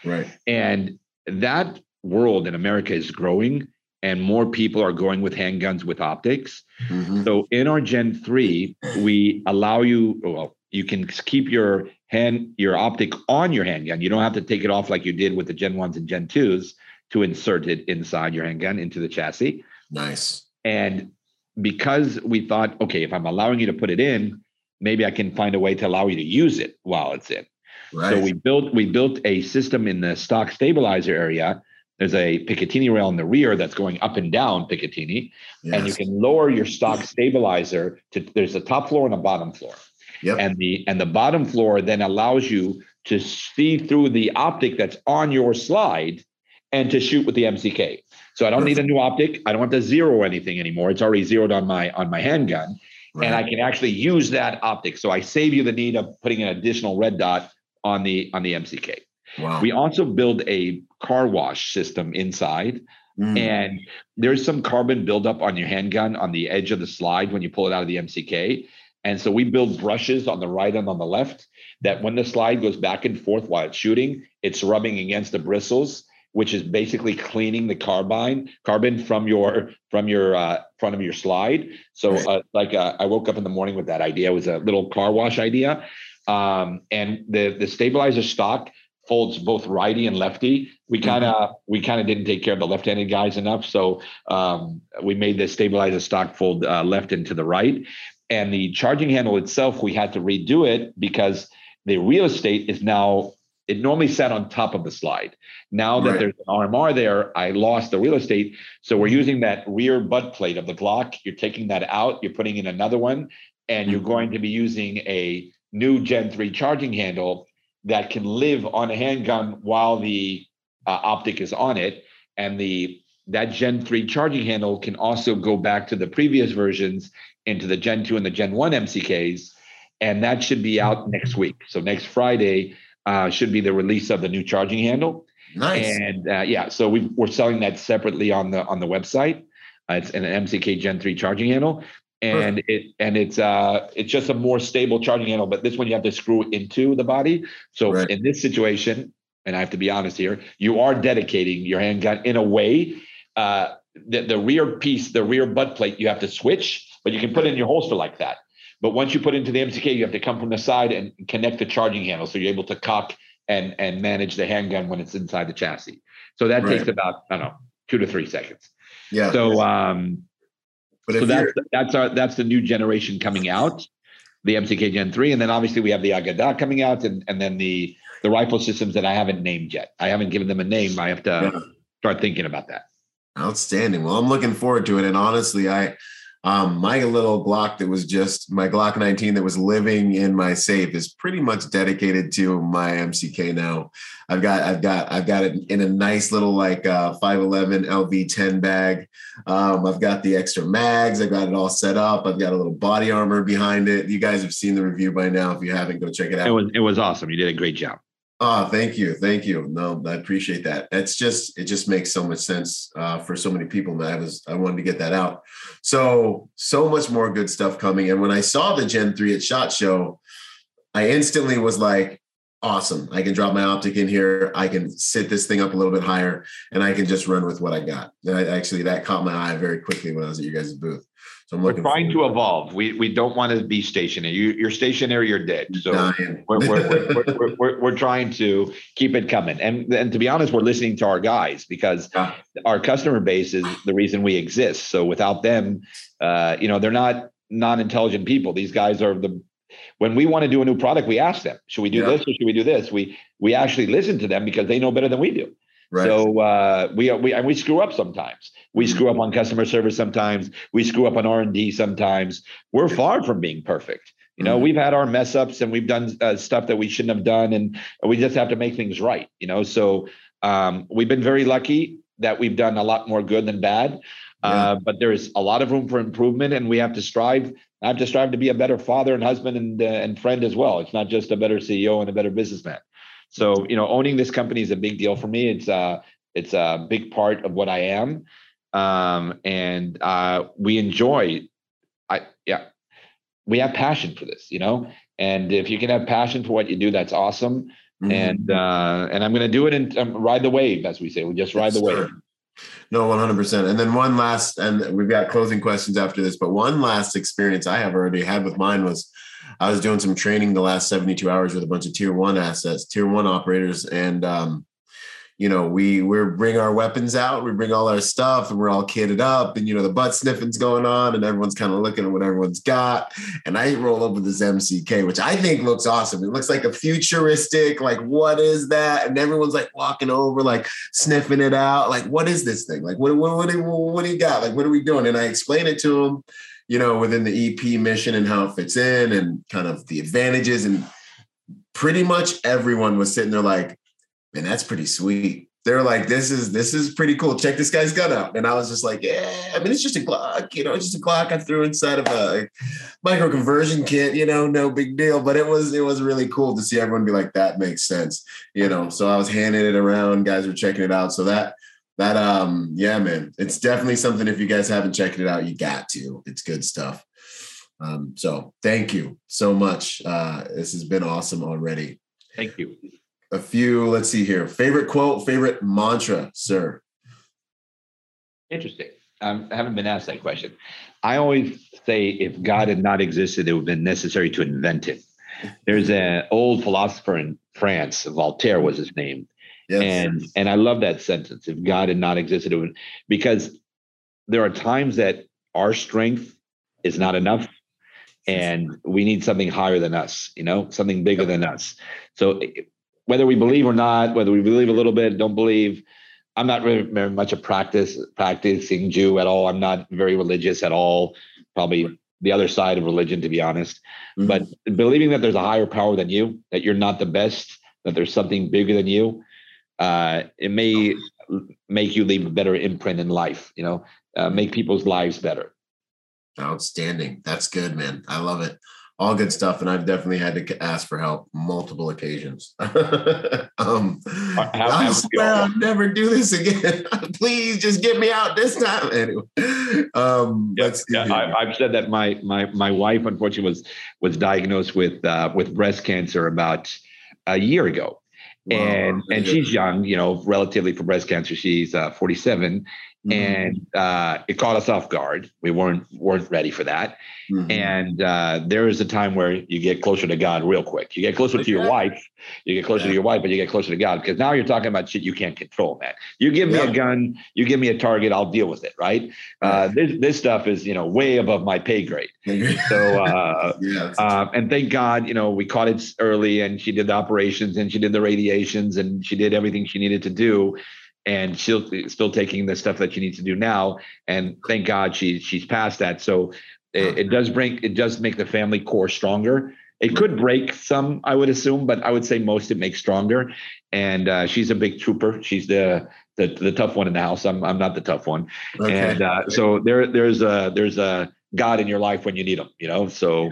right. and that world in America is growing, and more people are going with handguns with optics. Mhm. So in our Gen 3, we allow you, well, you can keep your hand, your optic on your handgun. You don't have to take it off like you did with the Gen 1s and Gen 2s to insert it inside your handgun into the chassis. Nice. And because we thought, okay, if I'm allowing you to put it in, maybe I can find a way to allow you to use it while it's in. Right. So we built we built a system in the stock stabilizer area. There's a Picatinny rail in the rear that's going up and down Picatinny, and you can lower your stock stabilizer to there's a top floor and a bottom floor. Yep. And the and the bottom floor then allows you to see through the optic that's on your slide and to shoot with the MCK. So I don't need a new optic. I don't have to zero anything anymore. It's already zeroed on my on my handgun and I can actually use that optic. So I save you the need of putting an additional red dot on the on the MCK. wow. We also build a car wash system inside, Mm. and there's some carbon buildup on your handgun on the edge of the slide when you pull it out of the MCK. And so we build brushes on the right and on the left that when the slide goes back and forth while it's shooting, it's rubbing against the bristles, which is basically cleaning the carbine carbon from your from your uh, front of your slide. So uh, like uh, I woke up in the morning with that idea. It was a little car wash idea, um, and the the stabilizer stock folds both righty and lefty. We kind of mm-hmm. we kind of didn't take care of the left-handed guys enough, so um, we made the stabilizer stock fold uh, left into the right. And the charging handle itself, we had to redo it because the real estate is now it normally sat on top of the slide. Now that right. there's an RMR there, I lost the real estate. So we're using that rear butt plate of the Glock. You're taking that out, you're putting in another one, and you're going to be using a new Gen 3 charging handle that can live on a handgun while the uh, optic is on it. And the that Gen 3 charging handle can also go back to the previous versions into the Gen 2 and the Gen 1 MCKs. And that should be out next week. So next Friday, uh, should be the release of the new charging handle. Nice. And uh, yeah, so we are selling that separately on the on the website. Uh, it's an MCK Gen three charging handle, and Perfect. it and it's uh it's just a more stable charging handle. But this one you have to screw into the body. So right. in this situation, and I have to be honest here, you are dedicating your handgun in a way. Uh, the, the rear piece, the rear butt plate, you have to switch, but you can put it in your holster like that. But once you put into the MCK, you have to come from the side and connect the charging handle, so you're able to cock and and manage the handgun when it's inside the chassis. So that right. takes about I don't know two to three seconds. Yeah. So um, but so that's that's our that's the new generation coming out, the MCK Gen three, and then obviously we have the Agada coming out, and and then the the rifle systems that I haven't named yet. I haven't given them a name. I have to yeah. start thinking about that. Outstanding. Well, I'm looking forward to it, and honestly, I um, my little Glock that was just my Glock 19 that was living in my safe is pretty much dedicated to my MCK now. I've got I've got I've got it in a nice little like uh, 511 LV10 bag. Um, I've got the extra mags. I've got it all set up. I've got a little body armor behind it. You guys have seen the review by now. If you haven't, go check it out. It was it was awesome. You did a great job. Oh, thank you, thank you. No, I appreciate that. It's just it just makes so much sense uh, for so many people. That I was I wanted to get that out. So so much more good stuff coming. And when I saw the Gen three at Shot Show, I instantly was like, awesome. I can drop my optic in here. I can sit this thing up a little bit higher, and I can just run with what I got. And I, actually, that caught my eye very quickly when I was at your guys' booth. So I'm we're trying to evolve. We we don't want to be stationary. You, you're stationary, you're dead. So we're, we're, we're, we're, trying to keep it coming. And and to be honest, we're listening to our guys because our customer base is the reason we exist. So without them, uh, you know, they're not non-intelligent people. These guys are the when we want to do a new product, we ask them, should we do yeah. this or should we do this? We we actually listen to them because they know better than we do. Right. So uh, we we and we screw up sometimes. We mm-hmm. screw up on customer service sometimes. We screw up on R and D sometimes. We're far from being perfect. You know, mm-hmm. we've had our mess ups and we've done uh, stuff that we shouldn't have done, and we just have to make things right. You know, so um, we've been very lucky that we've done a lot more good than bad. Yeah. Uh, but there is a lot of room for improvement, and we have to strive. I have to strive to be a better father and husband and uh, and friend as well. It's not just a better CEO and a better businessman. So, you know, owning this company is a big deal for me. It's uh it's a big part of what I am. Um, and uh, we enjoy I yeah, we have passion for this, you know. And if you can have passion for what you do, that's awesome. Mm-hmm. And uh, and I'm going to do it and um, ride the wave, as we say. We just ride yes, the wave. No, 100%. And then one last, and we've got closing questions after this, but one last experience I have already had with mine was I was doing some training the last 72 hours with a bunch of tier one assets, tier one operators. And, um, you know, we we bring our weapons out, we bring all our stuff, and we're all kitted up, and you know the butt sniffing's going on, and everyone's kind of looking at what everyone's got. And I roll up with this MCK, which I think looks awesome. It looks like a futuristic, like what is that? And everyone's like walking over, like sniffing it out, like what is this thing? Like what what what, do, what do you got? Like what are we doing? And I explain it to them you know, within the EP mission and how it fits in and kind of the advantages. And pretty much everyone was sitting there like, man, that's pretty sweet. They're like, this is this is pretty cool. Check this guy's gun out. And I was just like, yeah, I mean, it's just a Glock, you know, it's just a Glock I threw inside of a micro conversion kit, you know, no big deal. But it was it was really cool to see everyone be like, that makes sense, you know. So I was handing it around, guys were checking it out. So that that um yeah man. It's definitely something if you guys haven't checked it out you got to. It's good stuff. Um so thank you so much. Uh this has been awesome already. Thank you. A few let's see here. Favorite quote favorite mantra sir? Interesting. Um, i haven't been asked that question. I always say if god had not existed it would have been necessary to invent it. There's an old philosopher in France, Voltaire was his name. Yes. And and I love that sentence. If God had not existed, it would because there are times that our strength is not enough and we need something higher than us, you know, something bigger than us. So whether we believe or not, whether we believe a little bit, don't believe, I'm not very, very much a practice practicing Jew at all. I'm not very religious at all. Probably the other side of religion, to be honest. Mm-hmm. But believing that there's a higher power than you, that you're not the best, that there's something bigger than you, uh, it may make you leave a better imprint in life. You know, uh, make people's lives better. Outstanding. That's good, man. I love it all good stuff. And I've definitely had to ask for help multiple occasions. (laughs) um, How, I swear I'll never do this again. (laughs) Please just get me out this time. Anyway, um, yeah, yeah I, have said that my my my wife unfortunately was was diagnosed with uh, with breast cancer about a year ago. Wow. And and she's young, you know, relatively for breast cancer. She's uh, 47, Mm-hmm. and uh, it caught us off guard. We weren't weren't ready for that. Mm-hmm. And uh, there is a time where you get closer to God real quick. You get closer to your wife. You get closer yeah. to your wife, but you get closer to God because now you're talking about shit you can't control, man. You give me yeah. a gun, you give me a target, I'll deal with it, right? Uh, this this stuff is you know way above my pay grade. (laughs) so uh, yeah, uh, and thank God, you know, we caught it early, and she did the operations, and she did the radiations, and she did everything she needed to do and she's still taking the stuff that she needs to do now. And thank God she she's past that. So it, it, does bring it does make the family core stronger. It could break some, I would assume, but I would say most it makes stronger. And uh, she's a big trooper. She's the the, the tough one in the house. I'm I'm not the tough one. Okay. And uh, so there there's a there's a God in your life when you need him. You know, so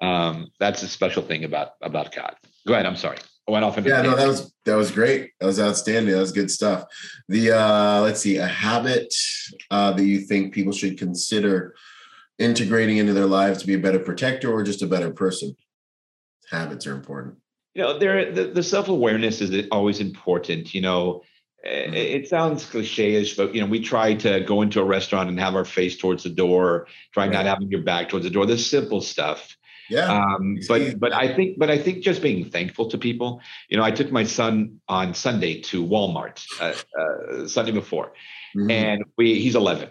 um, that's a special thing about about God. Go ahead. I'm sorry went off into yeah no that was that was great that was outstanding that was good stuff the uh let's see a habit uh that you think people should consider integrating into their lives to be a better protector or just a better person habits are important you know there the, the self-awareness is always important you know mm-hmm. it sounds cliche-ish, but you know, we try to go into a restaurant and have our face towards the door, try right. not having your back towards the door. The simple stuff. Yeah. Um, but but I think but I think just being thankful to people. You know, I took my son on Sunday to Walmart uh, uh, Sunday before, mm-hmm. and we he's 11,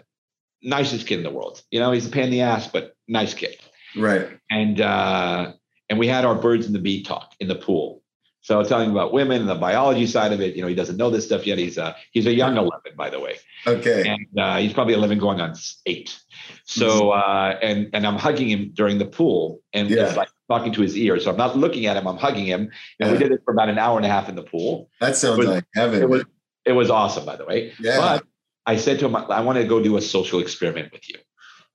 nicest kid in the world. You know, he's a pain in the ass, but nice kid. Right. And uh, and we had our birds and the bee talk in the pool. So telling him about women and the biology side of it. You know, he doesn't know this stuff yet. He's a he's a young 11, by the way. Okay. And uh, he's probably 11 going on eight. So uh, and and I'm hugging him during the pool and yeah. it's like talking to his ear. So I'm not looking at him, I'm hugging him. And yeah. we did it for about an hour and a half in the pool. That sounds was, like heaven. It was it was awesome, by the way. Yeah. But I said to him, I want to go do a social experiment with you.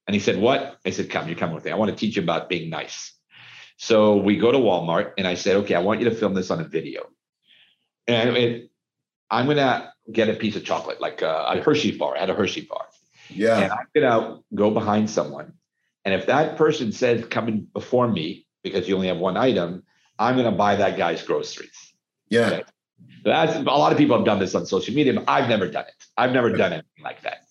And he said, What? I said, Come, you come with me. I want to teach you about being nice. So we go to Walmart and I said, Okay, I want you to film this on a video. And it, I'm gonna get a piece of chocolate, like a, a Hershey bar. I had a Hershey bar. Yeah. And I'm gonna go behind someone. And if that person says coming before me because you only have one item, I'm gonna buy that guy's groceries. Yeah. Okay? That's a lot of people have done this on social media, but I've never done it. I've never done anything like that.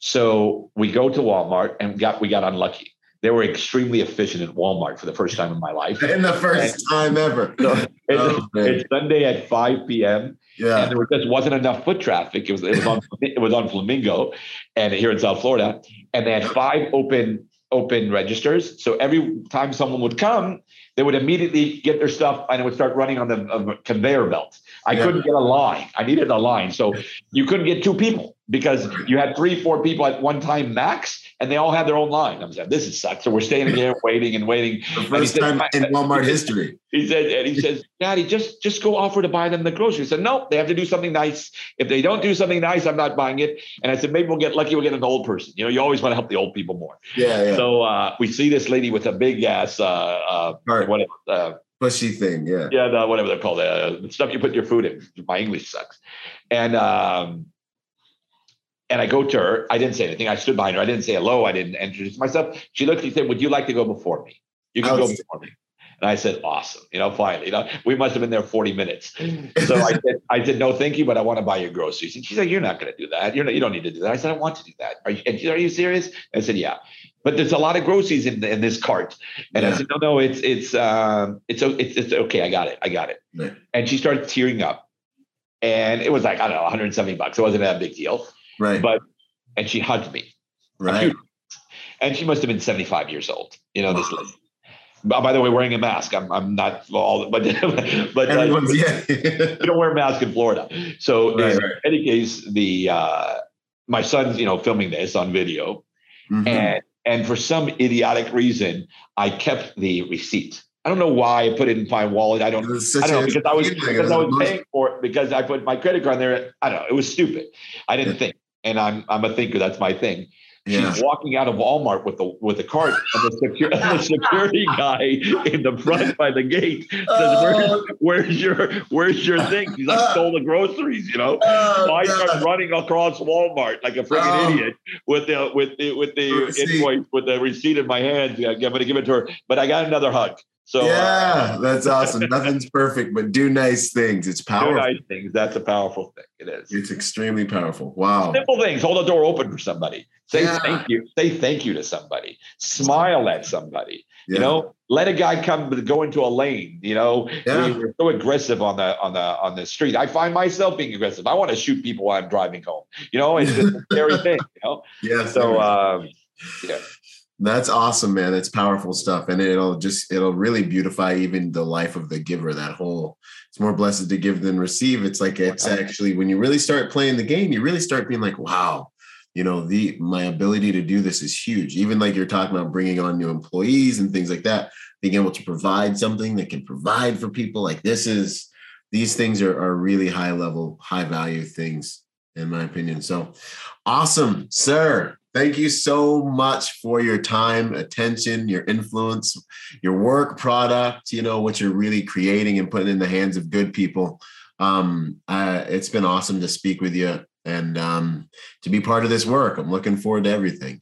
So we go to Walmart and got we got unlucky. They were extremely efficient at Walmart for the first time in my life. In the first and time ever. (laughs) So oh, it's, oh, it's Sunday at 5 p.m. Yeah. And there just wasn't enough foot traffic. It was it was on (laughs) it was on Flamingo, and here in South Florida, and they had five open open registers. So every time someone would come, they would immediately get their stuff and it would start running on the conveyor belt. I yeah. couldn't get a line. I needed a line. So (laughs) you couldn't get two people because you had three, four people at one time max, and they all had their own line. I'm saying, this is sucks. So we're standing there (laughs) waiting and waiting. The first said, time in Walmart (laughs) history. He said, and he says, Daddy, just just go offer to buy them the groceries. I said, no, they have to do something nice. If they don't do something nice, I'm not buying it. And I said, maybe we'll get lucky. We'll get an old person. You know, you always want to help the old people more. Yeah. yeah. So uh, we see this lady with a big ass, uh, uh, whatever. Uh, Bushy thing, yeah. Yeah, whatever they're called, uh, the stuff you put your food in. My English sucks. And um, and I go to her. I didn't say anything. I stood behind her. I didn't say hello. I didn't introduce myself. She looked. She said, "Would you like to go before me? You can go before me." And I said, "Awesome." You know, finally. You know, we must have been there forty minutes. So I (laughs) said, "I said no, thank you, but I want to buy your groceries." And she said, "You're not going to do that. You're not, you don't need to do that." I said, "I want to do that." Are you, are you serious? I said, "Yeah." But there's a lot of groceries in, in this cart. And I said, no, no, it's, it's, um, it's, it's, it's okay. I got it. I got it. Right. And she started tearing up and it was like, I don't know, 170 bucks. It wasn't that big deal, Right. but, and she hugged me right. and she must have been 75 years old, you know, this lady. By the way, wearing a mask. I'm, I'm not all, but, (laughs) but uh, yeah. (laughs) we don't wear a mask in Florida. So Right, in right. any case, the uh, my son's you know filming this on video, Mhm. and and for some idiotic reason, I kept the receipt. I don't know why I put it in my wallet. I don't. I don't know because I was because I was paying for it because I put my credit card in there. I don't know. It was stupid. I didn't think, and I'm I'm a thinker. That's my thing. Yeah. She's walking out of Walmart with the with the cart, and the, secu- and the security (laughs) guy in the front by the gate says, Oh. where's, "Where's your Where's your thing?" He's like, uh. "Stole the groceries," you know. Oh, So I God. start running across Walmart like a freaking Oh. idiot with the with the with the Receipt. invoice with the receipt in my hand. Yeah, I'm going to give it to her, but I got another hug. So uh, yeah, that's awesome. (laughs) Nothing's perfect, but do nice things. It's do powerful. nice things. That's a powerful thing. It is. It's extremely powerful. Wow. Simple things. Hold the door open for somebody. Say Yeah. thank you. Say thank you to somebody. Smile at somebody. Yeah. You know, let a guy come go into a lane. You know, Yeah. we- we're so aggressive on the on the on the street. I find myself being aggressive. I want to shoot people while I'm driving home. You know, it's just a scary (laughs) thing. You know, Yes. so um, yeah, That's awesome, man. It's powerful stuff. And it'll just it'll really beautify even the life of the giver, that whole it's more blessed to give than receive. It's like it's actually when you really start playing the game, you really start being like, wow, you know, the my ability to do this is huge. Even like you're talking about bringing on new employees and things like that, being able to provide something that can provide for people like this is these things are, are really high level, high value things, in my opinion. So awesome, sir. Thank you so much for your time, attention, your influence, your work product, you know, what you're really creating and putting in the hands of good people. Um, uh, it's been awesome to speak with you and um, to be part of this work. I'm looking forward to everything.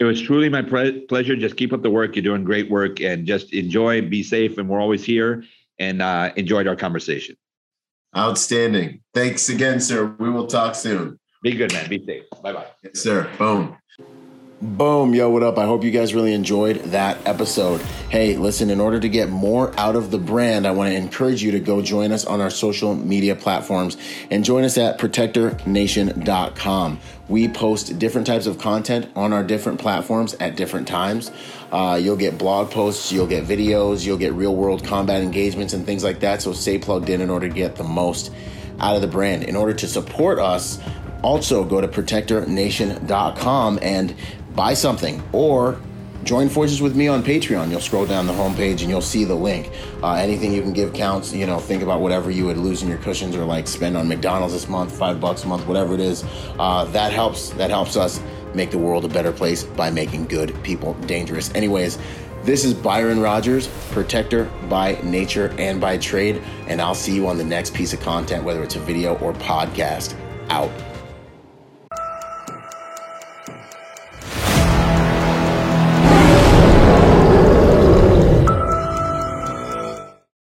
it was truly my pre- pleasure. Just keep up the work. You're doing great work, and just enjoy. Be safe, and we're always here. And uh, enjoyed our conversation. Outstanding. Thanks again, sir. We will talk soon. Be good, man. Be safe. Bye bye. Yes, sir. Boom. Boom, yo, what up? I hope you guys really enjoyed that episode. Hey, listen, in order to get more out of the brand, I want to encourage you to go join us on our social media platforms and join us at protectornation.com. We post different types of content on our different platforms at different times. Uh, you'll get blog posts, you'll get videos, you'll get real world combat engagements and things like that. So stay plugged in in order to get the most out of the brand. In order to support us, also go to protectornation.com and buy something or join forces with me on Patreon. You'll scroll down the homepage and you'll see the link. Uh, anything you can give counts. You know, think about whatever you would lose in your cushions or like spend on McDonald's this month, five bucks a month, whatever it is. Uh, that helps. That helps us make the world a better place by making good people dangerous. Anyways, this is Byron Rogers, protector by nature and by trade, and I'll see you on the next piece of content, whether it's a video or podcast. Out.